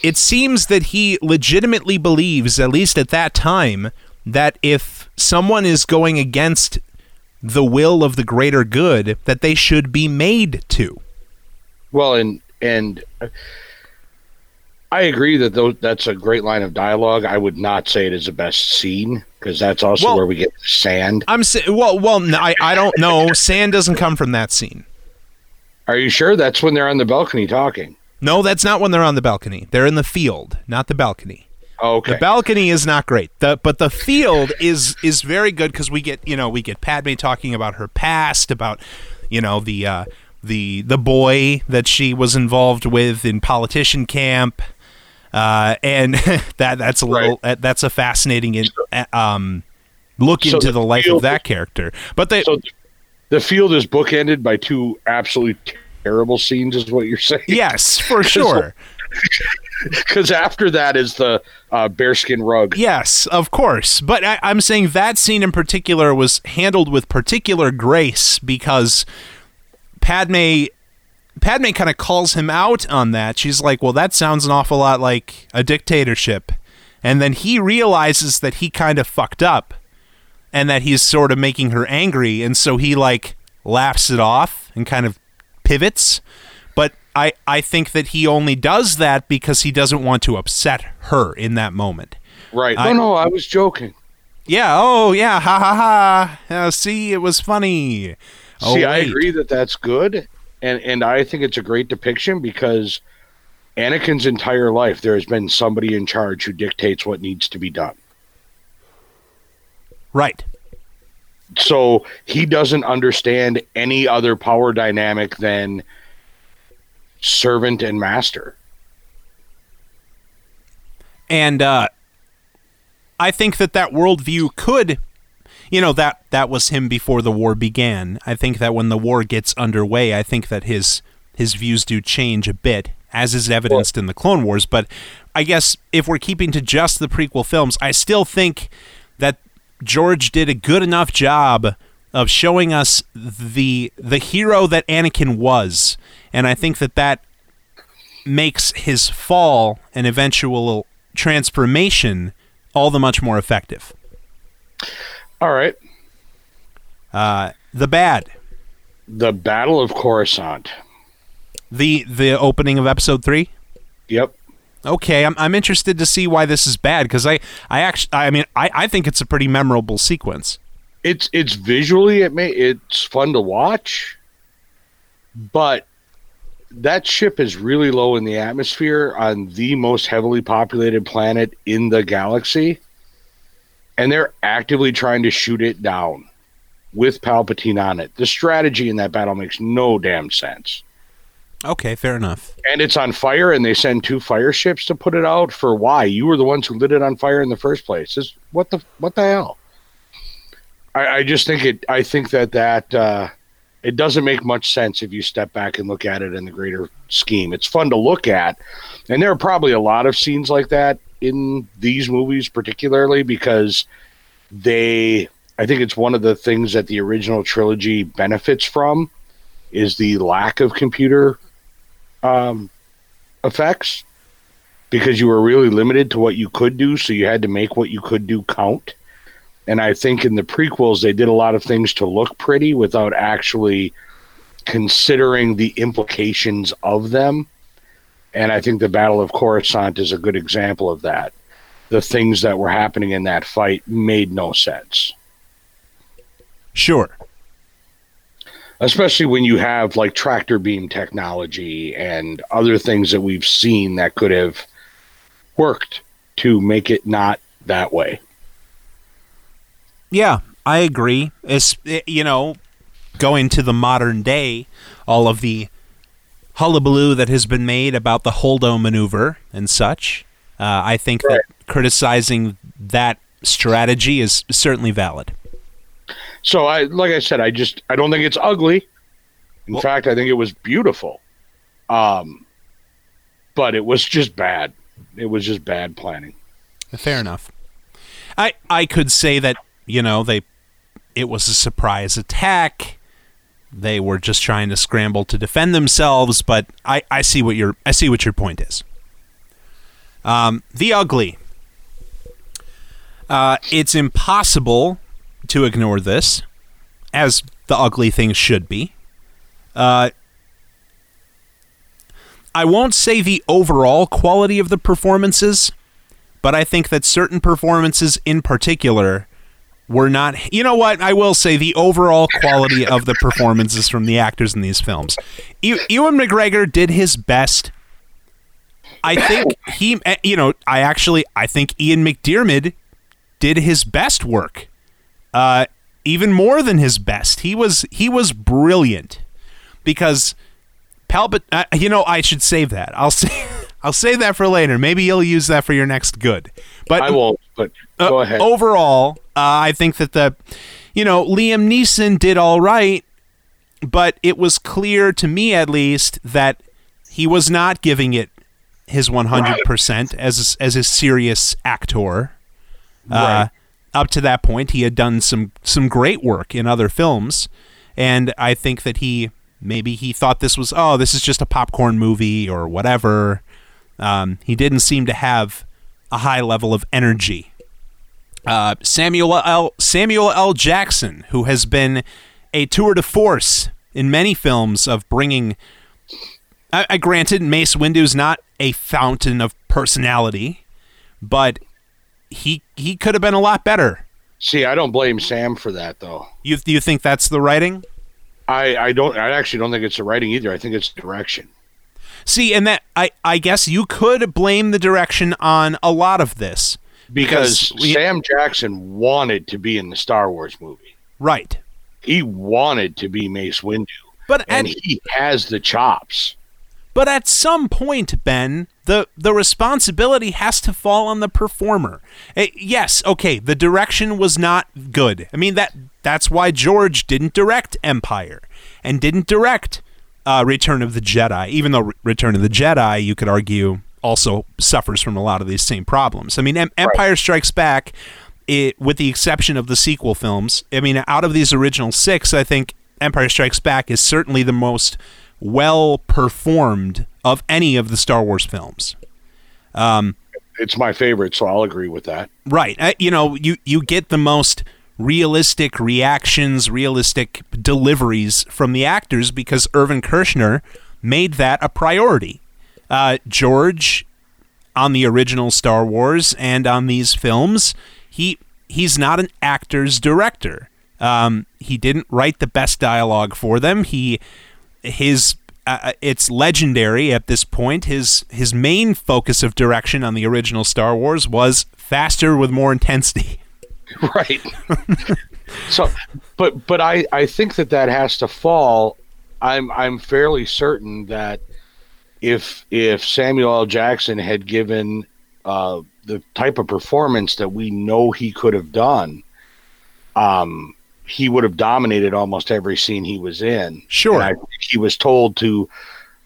it seems that he legitimately believes at least at that time that if someone is going against the will of the greater good that they should be made to. Well, and and uh, I agree that those, that's a great line of dialogue. I would not say it is the best scene because that's also Well- where we get sand. I'm well well no, I I don't know sand doesn't come from that scene. Are you sure that's when they're on the balcony talking? No, that's not when they're on the balcony. They're in the field, not the balcony. Okay. The balcony is not great. The but the field is is very good because we get you know we get Padme talking about her past, about you know the uh, the the boy that she was involved with in politician camp, uh, and (laughs) that that's a little uh, that's a fascinating in, um, look So into the the life of that character. But they so the field is bookended by two absolutely terrible scenes, is what you're saying? yes, for (laughs) sure. (laughs) Because after that is the uh, bearskin rug. Yes, of course. But I, I'm saying that scene in particular was handled with particular grace because Padme Padme kind of calls him out on that. She's like, "Well, that sounds an awful lot like a dictatorship." And then he realizes that he kind of fucked up and that he's sort of making her angry, and so he like laughs it off and kind of pivots. But I, I think that he only does that because he doesn't want to upset her in that moment. Right. I- no, no, I was joking. Yeah. Oh, yeah. Ha ha ha. Uh, see, it was funny. Oh, See, I agree that that's good, and and I think it's a great depiction because Anakin's entire life there has been somebody in charge who dictates what needs to be done. Right. So he doesn't understand any other power dynamic than servant and master. And uh, I think that that worldview could, you know, that that was him before the war began. I think that when the war gets underway, I think that his his views do change a bit, as is evidenced in the Clone Wars. But I guess if we're keeping to just the prequel films, I still think that George did a good enough job of showing us the the hero that Anakin was, and I think that that makes his fall and eventual transformation all the much more effective. All right. Uh, the bad, The Battle of Coruscant. the the opening of episode three. Yep. Okay, I'm, I'm interested to see why this is bad because I I actually I mean I, I think it's a pretty memorable sequence. It's it's visually it may it's fun to watch, but that ship is really low in the atmosphere on the most heavily populated planet in the galaxy, and they're actively trying to shoot it down with Palpatine on it. The strategy in that battle makes no damn sense. Okay, fair enough. And it's on fire, and they send two fire ships to put it out. For why? You were the ones who lit it on fire in the first place. It's, what the what the hell? I, I just think it. I think that that uh, it doesn't make much sense if you step back and look at it in the greater scheme. It's fun to look at, and there are probably a lot of scenes like that in these movies, particularly because they. I think it's one of the things that the original trilogy benefits from is the lack of computer um, effects because you were really limited to what you could do, so you had to make what you could do count. And I think in the prequels, they did a lot of things to look pretty without actually considering the implications of them. And I think the Battle of Coruscant is a good example of that. The things that were happening in that fight made no sense. Sure. Especially when you have like tractor beam technology and other things that we've seen that could have worked to make it not that way. Yeah, I agree. It's you know, going to the modern day, all of the hullabaloo that has been made about the Holdo maneuver and such. Uh, I think that criticizing that strategy is certainly valid. So I like I said, I just I don't think it's ugly. In Well- fact, I think it was beautiful. Um but it was just bad. It was just bad planning. Fair enough. I I could say that you know they it was a surprise attack. They were just trying to scramble to defend themselves, but I, I see what your I see what your point is. Um, the ugly. Uh, it's impossible to ignore this, as the ugly things should be. Uh, I won't say the overall quality of the performances, but I think that certain performances in particular were not. You know what? I will say the overall quality of the performances from the actors in these films. E- Ewan McGregor did his best. I think he, eh, you know, I actually, I think Ian McDiarmid did his best work, uh, even more than his best. He was he was brilliant because Palpat. Uh, you know, I should save that. I'll (laughs) say. I'll save that for later. Maybe you'll use that for your next good. But I won't, but uh, go ahead. Overall, uh, I think that the, you know, Liam Neeson did all right, but it was clear to me at least that he was not giving it his 100% as as a serious actor. Uh, Right. Up to that point, he had done some some great work in other films, and I think that he maybe he thought this was oh this is just a popcorn movie or whatever. Um, he didn't seem to have a high level of energy. Uh, Samuel L. Samuel L. Jackson, who has been a tour de force in many films of bringing I, I granted Mace Windu's not a fountain of personality, but he he could have been a lot better. See, I don't blame Sam for that though. You do you think that's the writing? I, I don't. I actually don't think it's the writing either. I think it's direction. See, and that I I guess you could blame the direction on a lot of this because, Because we- Sam Jackson wanted to be in the Star Wars movie. right. He wanted to be Mace Windu, But and at, he has the chops. but at some point, Ben, the the responsibility has to fall on the performer. Eh, yes, okay, the direction was not good. I mean that that's why George didn't direct Empire and didn't direct uh, Return of the Jedi, even though Re- Return of the Jedi, you could argue, also suffers from a lot of these same problems. I mean, em- Empire Strikes Back, it, with the exception of the sequel films, I mean, out of these original six, I think Empire Strikes Back is certainly the most well performed of any of the Star Wars films. It's my favorite, so I'll agree with that. Right. Uh, you know, you you get the most realistic reactions, realistic deliveries from the actors because Irvin Kershner made that a priority. Uh, George, on the original Star Wars and on these films, he he's not an actor's director. Um, he didn't write the best dialogue for them. He his uh, it's legendary at this point. His his main focus of direction on the original Star Wars was faster with more intensity. (laughs) right so but but i i think that that has to fall i'm i'm fairly certain that if if samuel l jackson had given uh the type of performance that we know he could have done um he would have dominated almost every scene he was in Sure. and I think he was told to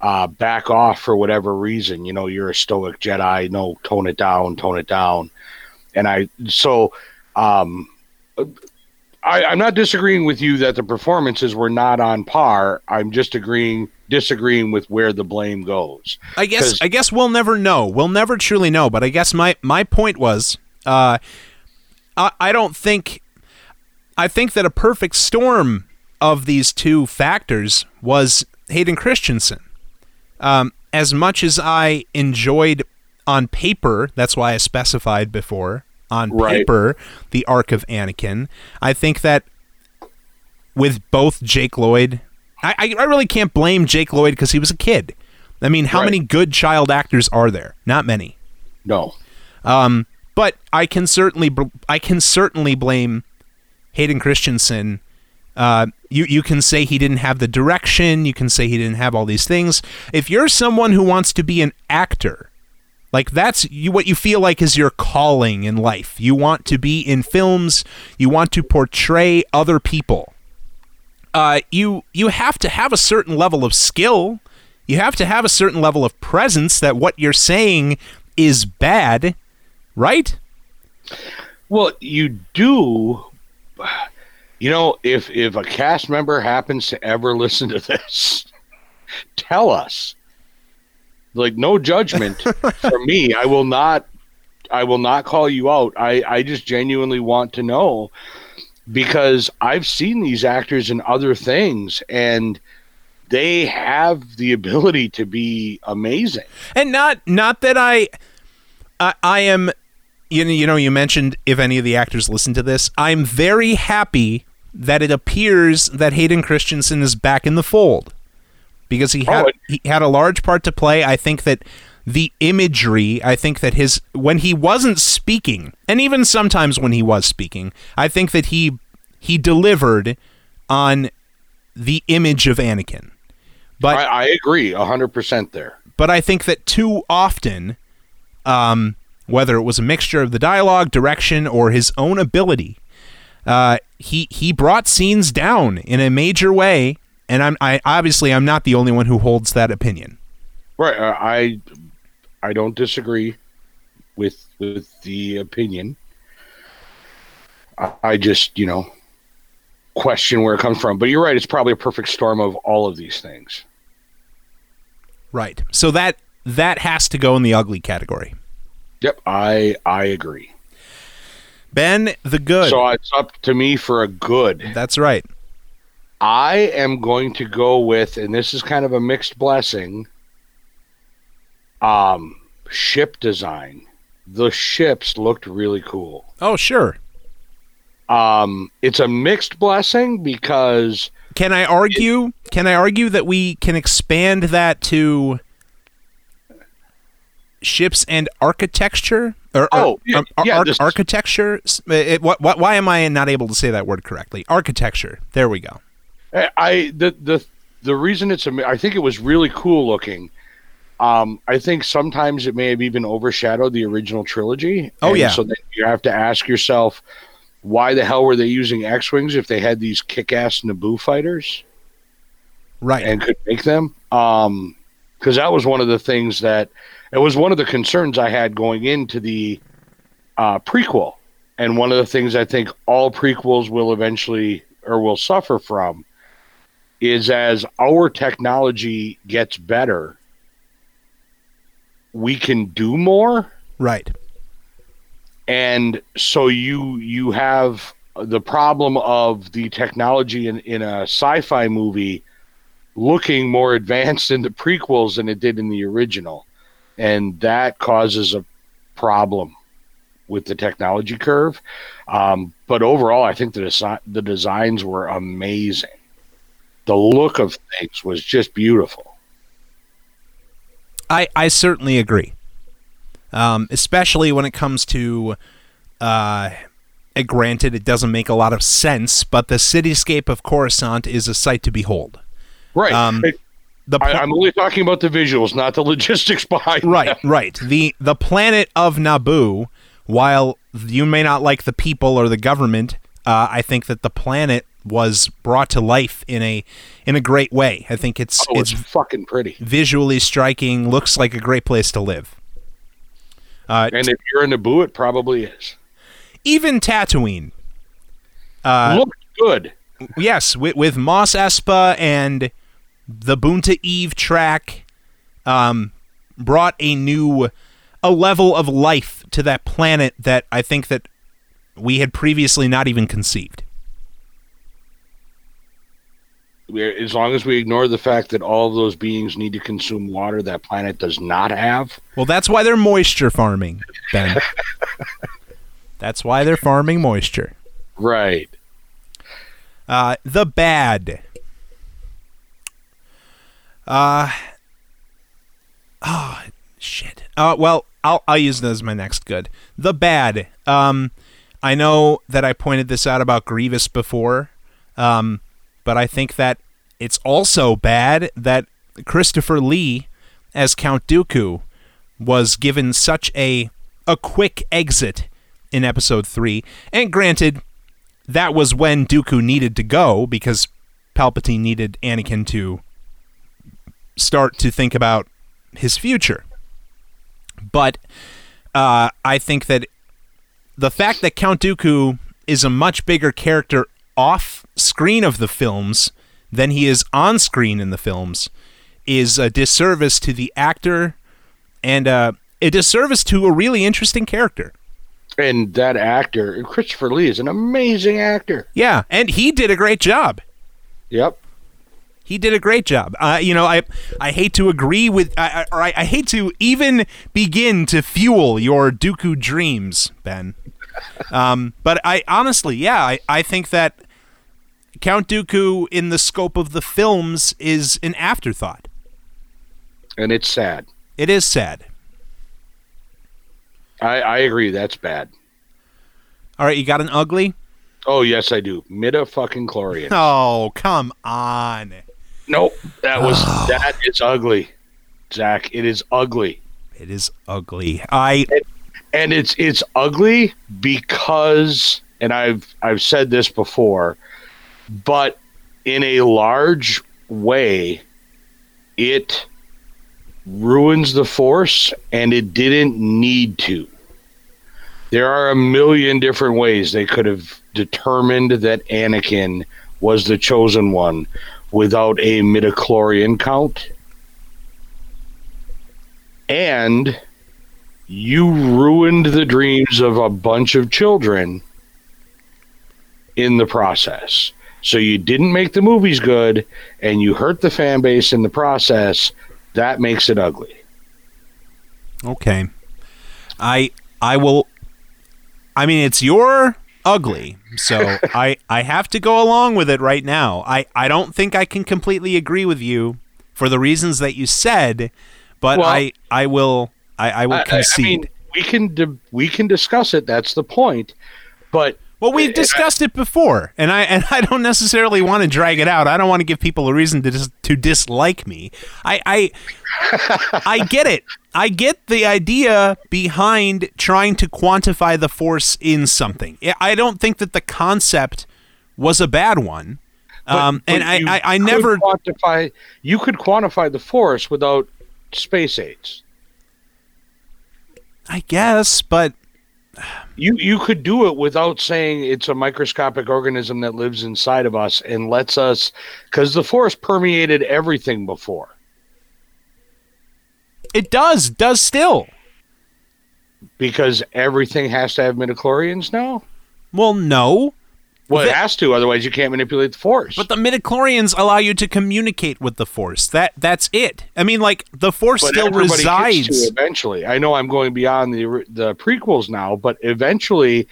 uh back off for whatever reason you know you're a stoic jedi no tone it down tone it down and i so um, I, I'm not disagreeing with you that the performances were not on par. I'm just agreeing disagreeing with where the blame goes. I guess I guess we'll never know. We'll never truly know. But I guess my my point was, uh, I I don't think, I think that a perfect storm of these two factors was Hayden Christensen. Um, as much as I enjoyed on paper, that's why I specified before on Right. paper the arc of Anakin. I think that with both Jake Lloyd, I, I, really can't blame Jake Lloyd because he was a kid. I mean, how Right. many good child actors are there? Not many. No, Um, but I can certainly I can certainly blame Hayden Christensen. Uh, you you can say he didn't have the direction. You can say he didn't have all these things. If you're someone who wants to be an actor, like that's you what you feel like is your calling in life. You want to be in films. You want to portray other people. Uh, you you have to have a certain level of skill. You have to have a certain level of presence that what you're saying is bad, right? well, you do. You know, if if a cast member happens to ever listen to this, tell us. Like no judgment (laughs) for me. I will not. I will not call you out. I I just genuinely want to know because I've seen these actors in other things and they have the ability to be amazing. And not not that I I, I am you know, you know you mentioned if any of the actors listen to this, I'm very happy that it appears that Hayden Christensen is back in the fold because he had Oh, he had a large part to play. I think that the imagery, I think that his when he wasn't speaking, and even sometimes when he was speaking, I think that he he delivered on the image of Anakin. But I, I agree hundred percent there. but I think that too often, um, whether it was a mixture of the dialogue, direction, or his own ability, uh, he he brought scenes down in a major way. And I'm I obviously I'm not the only one who holds that opinion. Right. uh, I I don't disagree with with the opinion. I, I just, you know, question where it comes from. But you're right, it's probably a perfect storm of all of these things. Right. So that that has to go in the ugly category. Yep, I I agree. Ben the good. So it's up to me for a good. That's right. I am going to go with, and this is kind of a mixed blessing. Um, ship design. The ships looked really cool. Oh, sure. Um, it's a mixed blessing because Can I argue? Can I argue that we can expand that to ships and architecture? Or, Oh, yeah, um, yeah, ar- architecture. It, what, what, why am I not able to say that word correctly? Architecture. There we go. I- I the the the reason it's I think it was really cool looking. Um, I think sometimes it may have even overshadowed the original trilogy. Oh, yeah. So then you have to ask yourself, why the hell were they using X wings if they had these kick-ass Naboo fighters Right. and could make them? Um, because that was one of the things that it was one of the concerns I had going into the uh, prequel, and one of the things I think all prequels will eventually or will suffer from is as our technology gets better, we can do more. Right. and so you you have the problem of the technology in, in a sci-fi movie looking more advanced in the prequels than it did in the original and that causes a problem with the technology curve um, but overall i think the, desi- the designs were amazing the look of things was just beautiful I, I certainly agree. Um, especially when it comes to, uh, granted, it doesn't make a lot of sense, but the cityscape of Coruscant is a sight to behold. right Um, It- The I, I'm only talking about the visuals not the (laughs) logistics behind right, right. The the planet of Naboo, while you may not like the people or the government, uh, I think that the planet was brought to life in a in a great way. I think it's oh, it's it's fucking pretty visually striking, looks like a great place to live. Uh, And if you're in Naboo, it probably is. even Tatooine. Uh, Looked good. yes, with, with Mos Espa and the Boonta Eve track, um, brought a new, a level of life to that planet that I think that we had previously not even conceived. We're- As long as we ignore the fact that all of those beings need to consume water that planet does not have. Well, that's why they're moisture farming, Ben. (laughs) that's why they're farming moisture. Right. Uh, the bad. Uh, oh, shit. Uh, well, I'll, I'll use that as my next good. The bad. Um, I know that I pointed this out about Grievous before, um, but I think that it's also bad that Christopher Lee, as Count Dooku, was given such a a quick exit in Episode Three. And granted, that was when Dooku needed to go because Palpatine needed Anakin to start to think about his future. But uh, I think that the fact that Count Dooku is a much bigger character off screen of the films than he is on screen in the films is a disservice to the actor and uh, a disservice to a really interesting character. And that actor, Christopher Lee, is an amazing actor. Yeah, and he did a great job. Yep. He did a great job. Uh, you know, I I hate to agree with, I, I, or I, I hate to even begin to fuel your Dooku dreams, Ben. Um, but I honestly, yeah, I, I think that Count Dooku in the scope of the films is an afterthought. And it's sad. It is sad. I, I agree. That's bad. All right, you got an ugly? Oh, yes, I do. Mida fucking chlorian. Oh, come on. Nope. That was, oh. that is ugly. Zach, it is ugly. It is ugly. I and it's it's ugly because and I've I've said this before, but in a large way, it ruins the force and it didn't need to. There are a million different ways they could have determined that Anakin was the chosen one without a midichlorian count. And you ruined the dreams of a bunch of children in the process. So you didn't make the movies good and you hurt the fan base in the process. That makes it ugly. Okay. I I will I mean it's your ugly. So (laughs) I I have to go along with it right now. I I don't think I can completely agree with you for the reasons that you said, but Well- I I will I, I will I- I- concede. I mean, we can di- we can discuss it. That's the point. But well, we've discussed it before, and I and I don't necessarily want to drag it out. I don't want to give people a reason to dis- to dislike me. I I (laughs) I get it. I get the idea behind trying to quantify the force in something. I- I don't think that the concept was a bad one. but- Um, and I, I, I never. quantify. You could quantify the force without space aids. I guess, but You you could do it without saying it's a microscopic organism that lives inside of us and lets us because the force permeated everything before. it does. Does still. Because everything has to have midichlorians now. Well, no. Well, The- it has to, otherwise you can't manipulate the force. But the midichlorians allow you to communicate with the force. That that's it. I mean, like the force But still resides. to eventually. I know I'm going beyond the the prequels now, but eventually,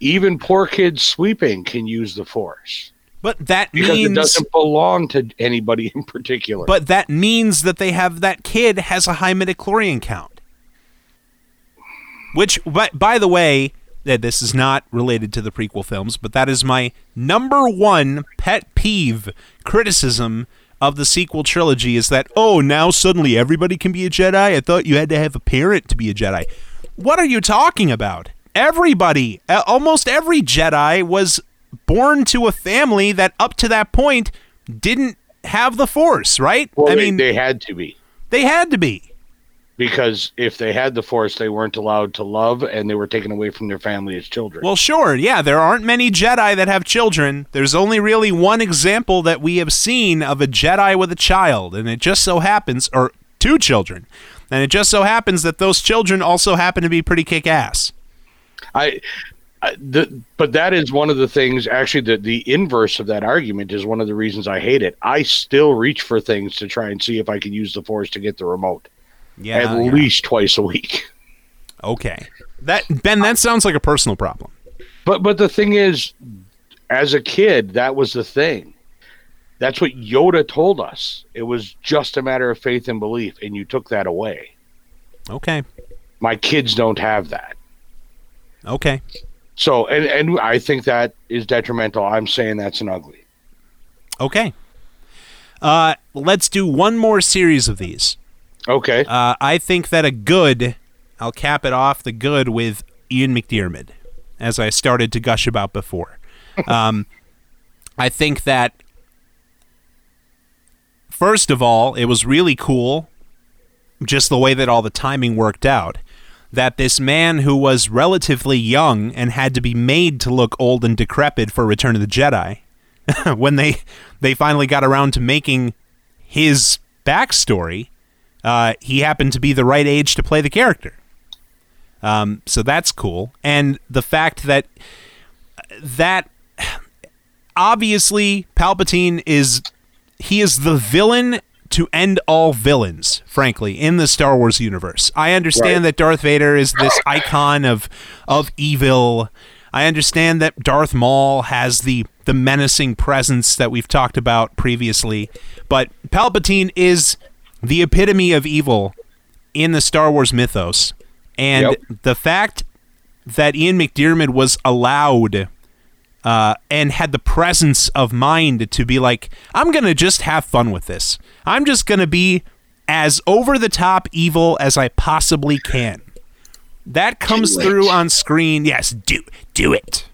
even poor kids sweeping can use the force But that because it means. doesn't belong to anybody in particular. But that means that they have that kid has a high midichlorian count. Which, but by the way, that this is not related to the prequel films, but that is my number one pet peeve criticism of the sequel trilogy is that oh now suddenly everybody can be a Jedi. I thought you had to have a parent to be a Jedi. What are you talking about? Everybody, uh, almost every Jedi was born to a family that up to that point didn't have the Force, right? well, I mean, they had to be they had to be. Because if they had the force, they weren't allowed to love, and they were taken away from their family as children. Well, sure, yeah, there aren't many Jedi that have children. There's only really one example that we have seen of a Jedi with a child, and it just so happens, or two children, and it just so happens that those children also happen to be pretty kick ass. I, I the, but that is one of the things. Actually, the the inverse of that argument is one of the reasons I hate it. I still reach for things to try and see if I can use the force to get the remote Yeah, at yeah. least twice a week. (laughs) okay. That Ben, that sounds like a personal problem. But but the thing is, as a kid, that was the thing. That's what Yoda told us. It was just a matter of faith and belief, and you took that away. Okay, My kids don't have that. okay, So, and and I think that is detrimental. I'm saying that's an ugly. okay. Uh, let's do one more series of these. Okay. Uh, I think that a good, I'll cap it off the good with Ian McDiarmid, as I started to gush about before. (laughs) Um, I think that, first of all, it was really cool, just the way that all the timing worked out. That this man who was relatively young and had to be made to look old and decrepit for Return of the Jedi, (laughs) when they they finally got around to making his backstory, uh, he happened to be the right age to play the character. Um, so that's cool, and the fact that that obviously Palpatine is he is the villain to end all villains, frankly, in the Star Wars universe. I understand Right. that Darth Vader is this icon of of evil. I understand that Darth Maul has the the menacing presence that we've talked about previously, but Palpatine is the epitome of evil in the Star Wars mythos. And Yep. the fact that Ian McDiarmid was allowed uh, and had the presence of mind to be like, I'm going to just have fun with this. I'm just going to be as over the top evil as I possibly can. That comes through on screen. Yes, do do it.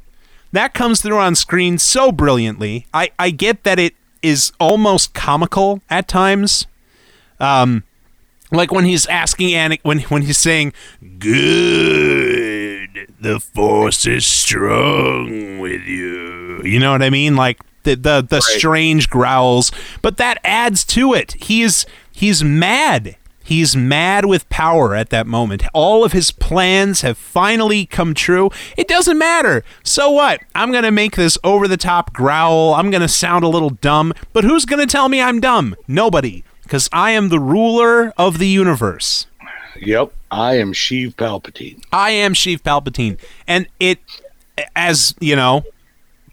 That comes through on screen so brilliantly. I, I get that it is almost comical at times. Um, like when he's asking Anakin, when when he's saying, "Good, the Force is strong with you." You know what I mean? Like the the, the strange growls, but that adds to it. He is he's mad. He's mad with power at that moment. All of his plans have finally come true. It doesn't matter. So what? I'm going to make this over the top growl. I'm going to sound a little dumb, but who's going to tell me I'm dumb? Nobody, because I am the ruler of the universe. Yep, I am Sheev Palpatine. I am Sheev Palpatine, and it, as you know,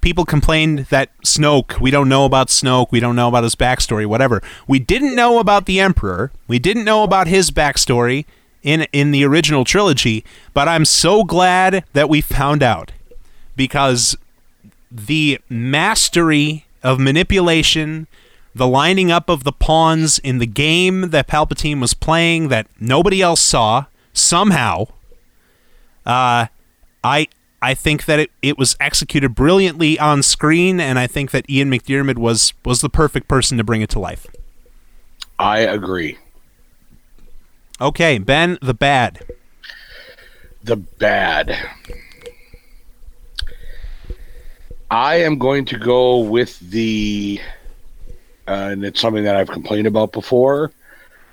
people complained that Snoke. We don't know about Snoke. We don't know about his backstory. Whatever. We didn't know about the Emperor. We didn't know about his backstory in in the original trilogy. But I'm so glad that we found out because the mastery of manipulation the lining up of the pawns in the game that Palpatine was playing that nobody else saw somehow. Uh, I I think that it, it was executed brilliantly on screen, and I think that Ian McDiarmid was was the perfect person to bring it to life. I agree. Okay, Ben, the bad. The bad. I am going to go with the uh, and it's something that I've complained about before.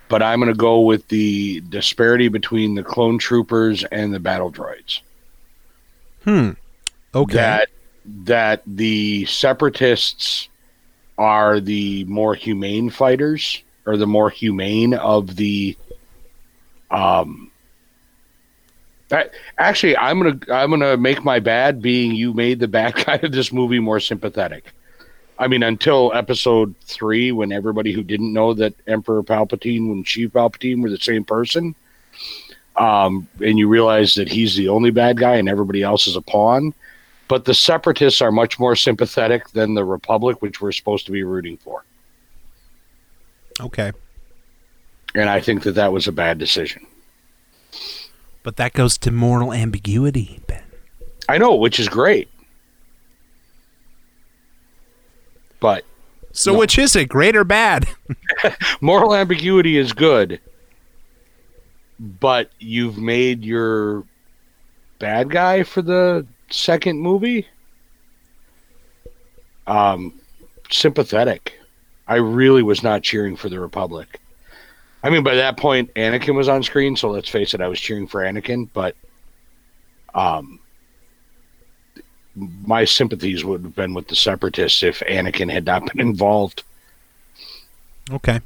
But I'm going to go with the disparity between the clone troopers and the battle droids. Hmm. Okay. That that the separatists are the more humane fighters, or the more humane of the. Um. That, actually, I'm gonna I'm gonna make my bad being you made the bad (laughs) guy of this movie more sympathetic. I mean, until episode three, when everybody who didn't know that Emperor Palpatine and Sheev Palpatine were the same person, um, and you realize that he's the only bad guy and everybody else is a pawn. But the Separatists are much more sympathetic than the Republic, which we're supposed to be rooting for. Okay. And I think that that was a bad decision. But that goes to moral ambiguity, Ben. I know, which is great. But so, no. which is it, great or bad? (laughs) Moral ambiguity is good, but you've made your bad guy for the second movie um sympathetic. I really was not cheering for the Republic. I mean, by that point, Anakin was on screen, so let's face it, I was cheering for Anakin, but um, my sympathies would have been with the separatists if Anakin had not been involved. Okay.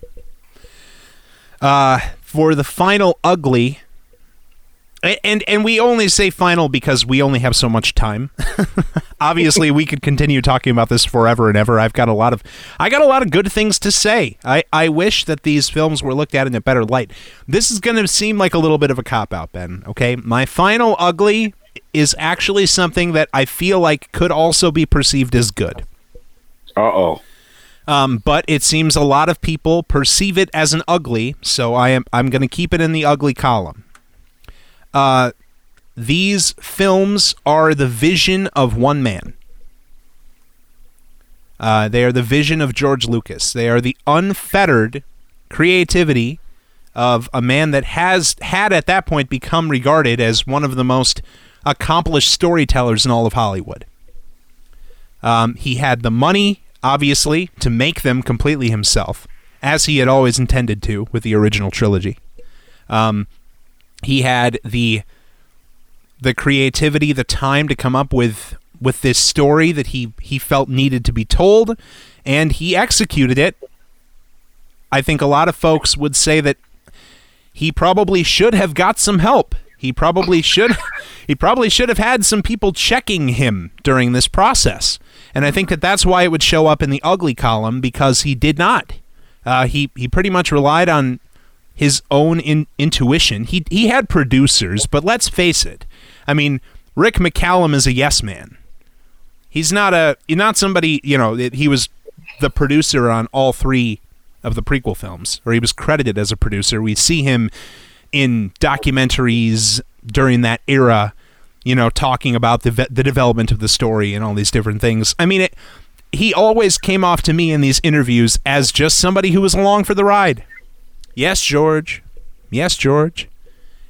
Uh, for the final ugly, and and we only say final because we only have so much time. (laughs) Obviously, we could continue talking about this forever and ever. I've got a lot of I got a lot of good things to say. I I wish that these films were looked at in a better light. This is going to seem like a little bit of a cop out, Ben. Okay, my final ugly is actually something that I feel like could also be perceived as good. Uh oh. Um, but it seems a lot of people perceive it as an ugly, so I am I'm going to keep it in the ugly column. Uh, these films are the vision of one man. Uh, they are the vision of George Lucas. They are the unfettered creativity of a man that has had at that point become regarded as one of the most accomplished storytellers in all of Hollywood. Um, he had the money, obviously, to make them completely himself, as he had always intended to with the original trilogy. Um, he had the the creativity, the time to come up with with this story that he he felt needed to be told, and he executed it. I think a lot of folks would say that he probably should have got some help he probably should (laughs) he probably should have had some people checking him during this process. And I think that that's why it would show up in the ugly column because he did not. Uh, he he pretty much relied on his own in, intuition. He he had producers, but let's face it. I mean, Rick McCallum is a yes man. He's not a not somebody, you know, he was the producer on all 3 of the prequel films or he was credited as a producer. We see him in documentaries during that era, you know, talking about the the development of the story and all these different things. I mean, it, he always came off to me in these interviews as just somebody who was along for the ride. Yes, George. Yes, George.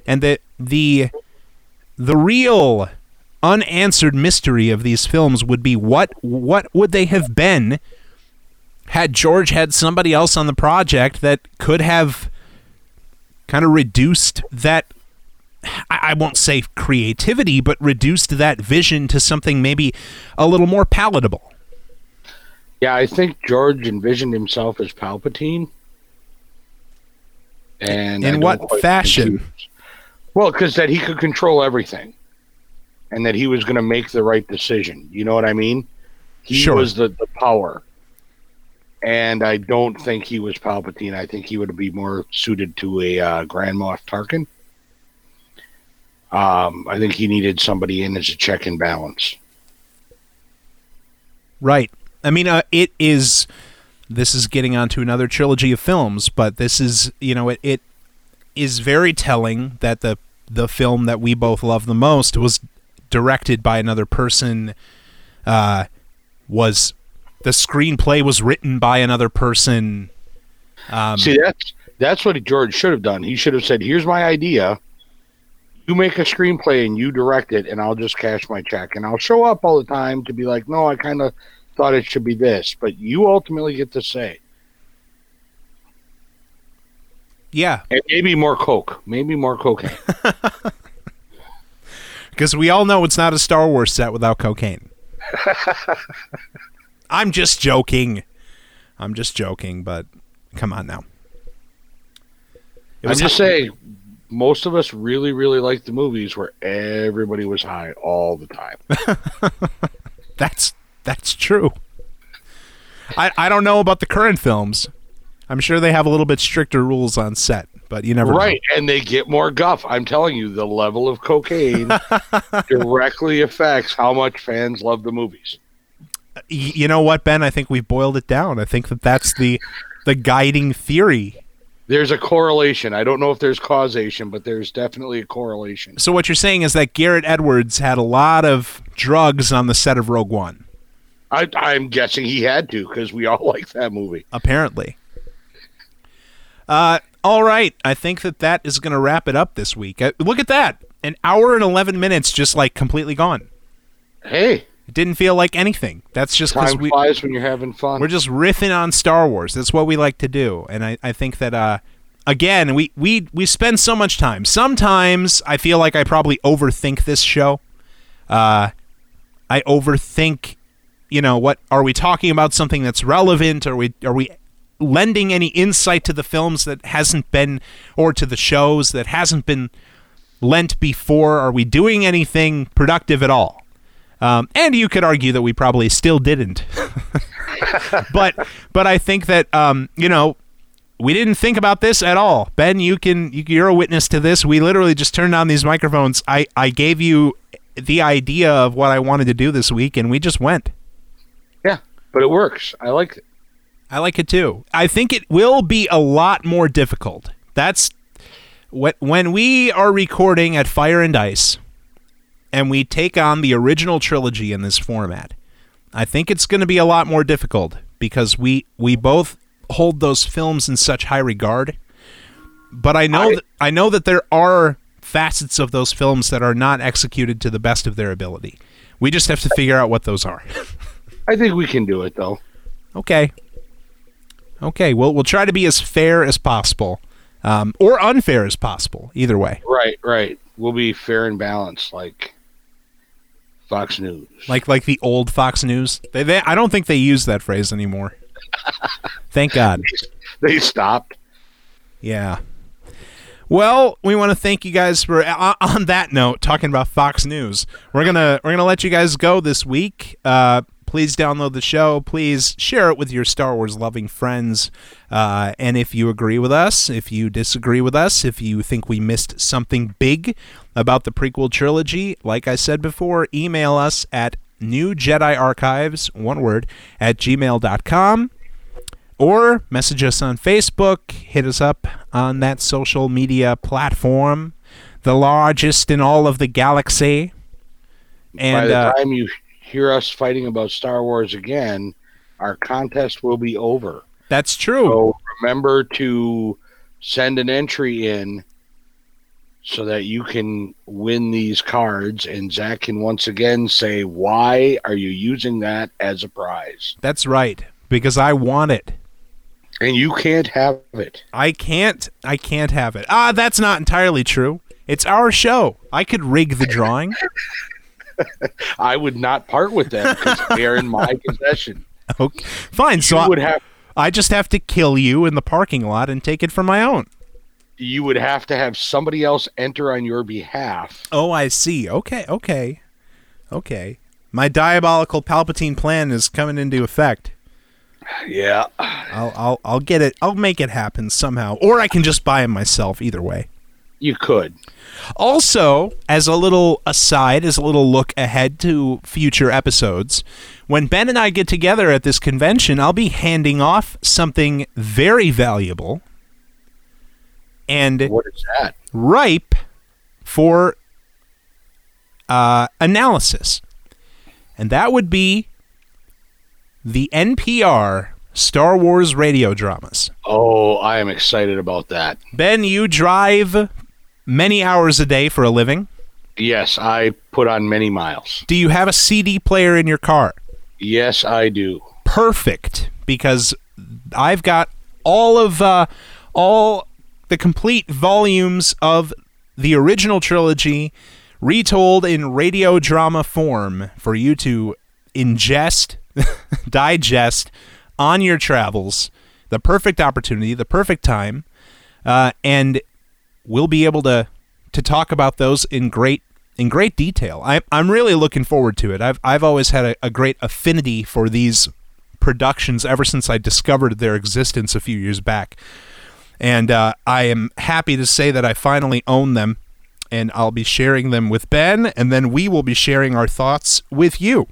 And the the the real unanswered mystery of these films would be what what would they have been had George had somebody else on the project that could have kind of reduced that I won't say creativity, but reduced that vision to something maybe a little more palatable. Yeah, I think George envisioned himself as Palpatine. And In I what fashion? Well, because that he could control everything, and that he was going to make the right decision. You know what I mean? He Sure. was the, the power, and I don't think he was Palpatine. I think he would be more suited to a uh, Grand Moff Tarkin. Um, I think he needed somebody in as a check and balance. Right. I mean, uh, it is. This is getting onto another trilogy of films, but this is, you know, it, it is very telling that the the film that we both love the most was directed by another person. Uh, was the screenplay was written by another person? Um, See, that's that's what George should have done. He should have said, "Here's my idea. You make a screenplay and you direct it, and I'll just cash my check, and I'll show up all the time to be like, no, I kind of thought it should be this, but you ultimately get to say, yeah, and maybe more coke, maybe more cocaine. (laughs) (laughs) because we all know it's not a Star Wars set without cocaine. (laughs) I'm just joking. I'm just joking, but come on now. I'm just saying, most of us really, really liked the movies where everybody was high all the time. (laughs) That's that's true. I I don't know about the current films. I'm sure they have a little bit stricter rules on set, but you never know. Right, and they get more guff. I'm telling you, the level of cocaine (laughs) directly affects how much fans love the movies. You know what, Ben? I think we've boiled it down. I think that that's the the guiding theory. There's a correlation. I don't know if there's causation, but there's definitely a correlation. So what you're saying is that Gareth Edwards had a lot of drugs on the set of Rogue One, I, I'm guessing he had to because we all (laughs) like that movie. apparently. Uh, all right. I think that that is going to wrap it up this week. Uh, look at that. An hour and 11 minutes just like completely gone. Hey, It didn't feel like anything. That's just because we, flies when you're having fun. we're just riffing on Star Wars. That's what we like to do. And I, I think that, uh, again, we, we, we spend so much time. Sometimes I feel like I probably overthink this show. Uh, I overthink, you know, what are we talking about something that's relevant? Are we, are we lending any insight to the films that hasn't been, or to the shows that hasn't been lent before? Are we doing anything productive at all? Um, and you could argue that we probably still didn't. (laughs) but but I think that um, you know we didn't think about this at all. Ben, you can you, you're a witness to this. We literally just turned on these microphones. I I gave you the idea of what I wanted to do this week, and we just went. yeah, but it works. I like it. I like it too. I think it will be a lot more difficult. That's when we are recording at Fire and Ice and we take on the original trilogy in this format. I think it's going to be a lot more difficult because we we both hold those films in such high regard. But I know I- that I know that there are facets of those films that are not executed to the best of their ability. We just have to figure out what those are. I think we can do it though. Okay. Okay. Well, we'll try to be as fair as possible, um, or unfair as possible. Either way, Right, right. We'll be fair and balanced, like Fox News. like like the old Fox News. They, they, I don't think they use that phrase anymore. (laughs) Thank God. they stopped. Yeah. Well, we want to thank you guys for on on that note talking about Fox News. We're gonna we're gonna let you guys go this week. Uh, please download the show. Please share it with your Star Wars loving friends. Uh, and if you agree with us, if you disagree with us, if you think we missed something big about the prequel trilogy, like I said before, email us at New Jedi Archives, one word, at gmail.com or message us on Facebook, hit us up on that social media platform, the largest in all of the galaxy. By And the uh, time you hear us fighting about Star Wars again, our contest will be over. that's true. So remember to send an entry in so that you can win these cards and Zach can once again say, Why are you using that as a prize? That's right, because I want it. And you can't have it. I can't. I can't have it. Ah, that's not entirely true. It's our show. I could rig the drawing. (laughs) (laughs) I would not part with them because they're in my (laughs) possession. okay, fine. So you I, would have I just have to kill you in the parking lot and take it for my own. you would have to have somebody else enter on your behalf. Oh, I see. Okay, okay, okay. My diabolical Palpatine plan is coming into effect. Yeah. I'll, I'll, I'll get it. I'll make it happen somehow, or I can just buy him myself. Either way. You could. Also, as a little aside, as a little look ahead to future episodes, when Ben and I get together at this convention, I'll be handing off something very valuable and What is that? ripe for uh, analysis. And that would be the NPR Star Wars radio dramas. Oh, I am excited about that. Ben, you drive many hours a day for a living. Yes, I put on many miles. Do you have a CD player in your car? Yes, I do. Perfect, because I've got all of uh, all the complete volumes of the original trilogy retold in radio drama form for you to ingest, (laughs) digest on your travels. The perfect opportunity, the perfect time, uh, and we'll be able to to talk about those in great in great detail. I, I'm really looking forward to it. I've I've always had a, a great affinity for these productions ever since I discovered their existence a few years back, and uh, I am happy to say that I finally own them, and I'll be sharing them with Ben, and then we will be sharing our thoughts with you.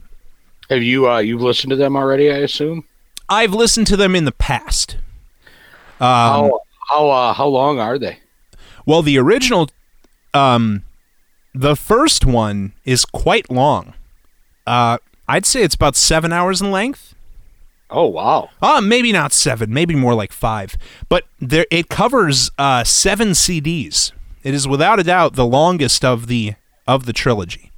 Have you uh you've listened to them already, I assume? I've listened to them in the past. Um, how how uh how long are they? Well, the original, um, the first one is quite long. Uh, I'd say it's about seven hours in length. Oh wow. Uh, maybe not seven, maybe more like five. But there, it covers uh, seven CDs. It is without a doubt the longest of the of the trilogy.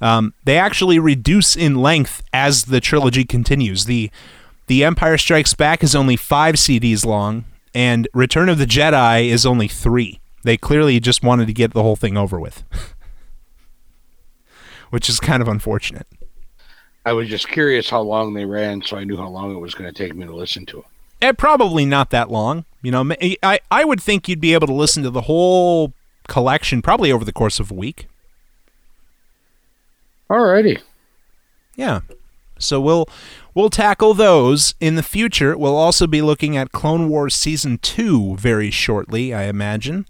Um, they actually reduce in length as the trilogy continues. the The Empire Strikes Back is only five CDs long, and Return of the Jedi is only three. They clearly just wanted to get the whole thing over with, (laughs) which is kind of unfortunate. I was just curious how long they ran, so I knew how long it was going to take me to listen to it. Eh, probably not that long. You know, I I would think you'd be able to listen to the whole collection probably over the course of a week. Alrighty. Yeah. So we'll we'll tackle those in the future. We'll also be looking at Clone Wars season 2 very shortly, I imagine.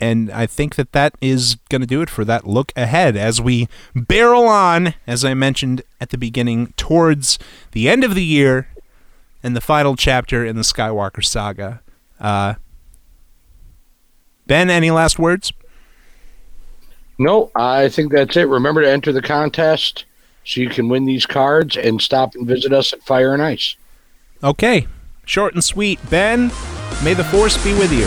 And I think that that is going to do it for that look ahead as we barrel on, as I mentioned at the beginning, towards the end of the year and the final chapter in the Skywalker saga. Uh, ben, any last words? No, I think that's it. Remember to enter the contest so you can win these cards and stop and visit us at Fire and Ice. Okay, short and sweet. Ben, may the force be with you.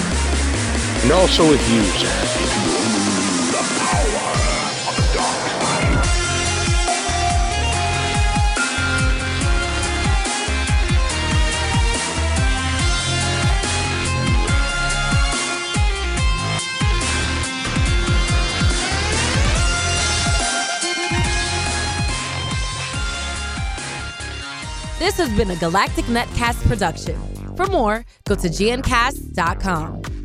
And also with you, Zach. This has been a Galactic Netcast production. For more, go to gncast.com.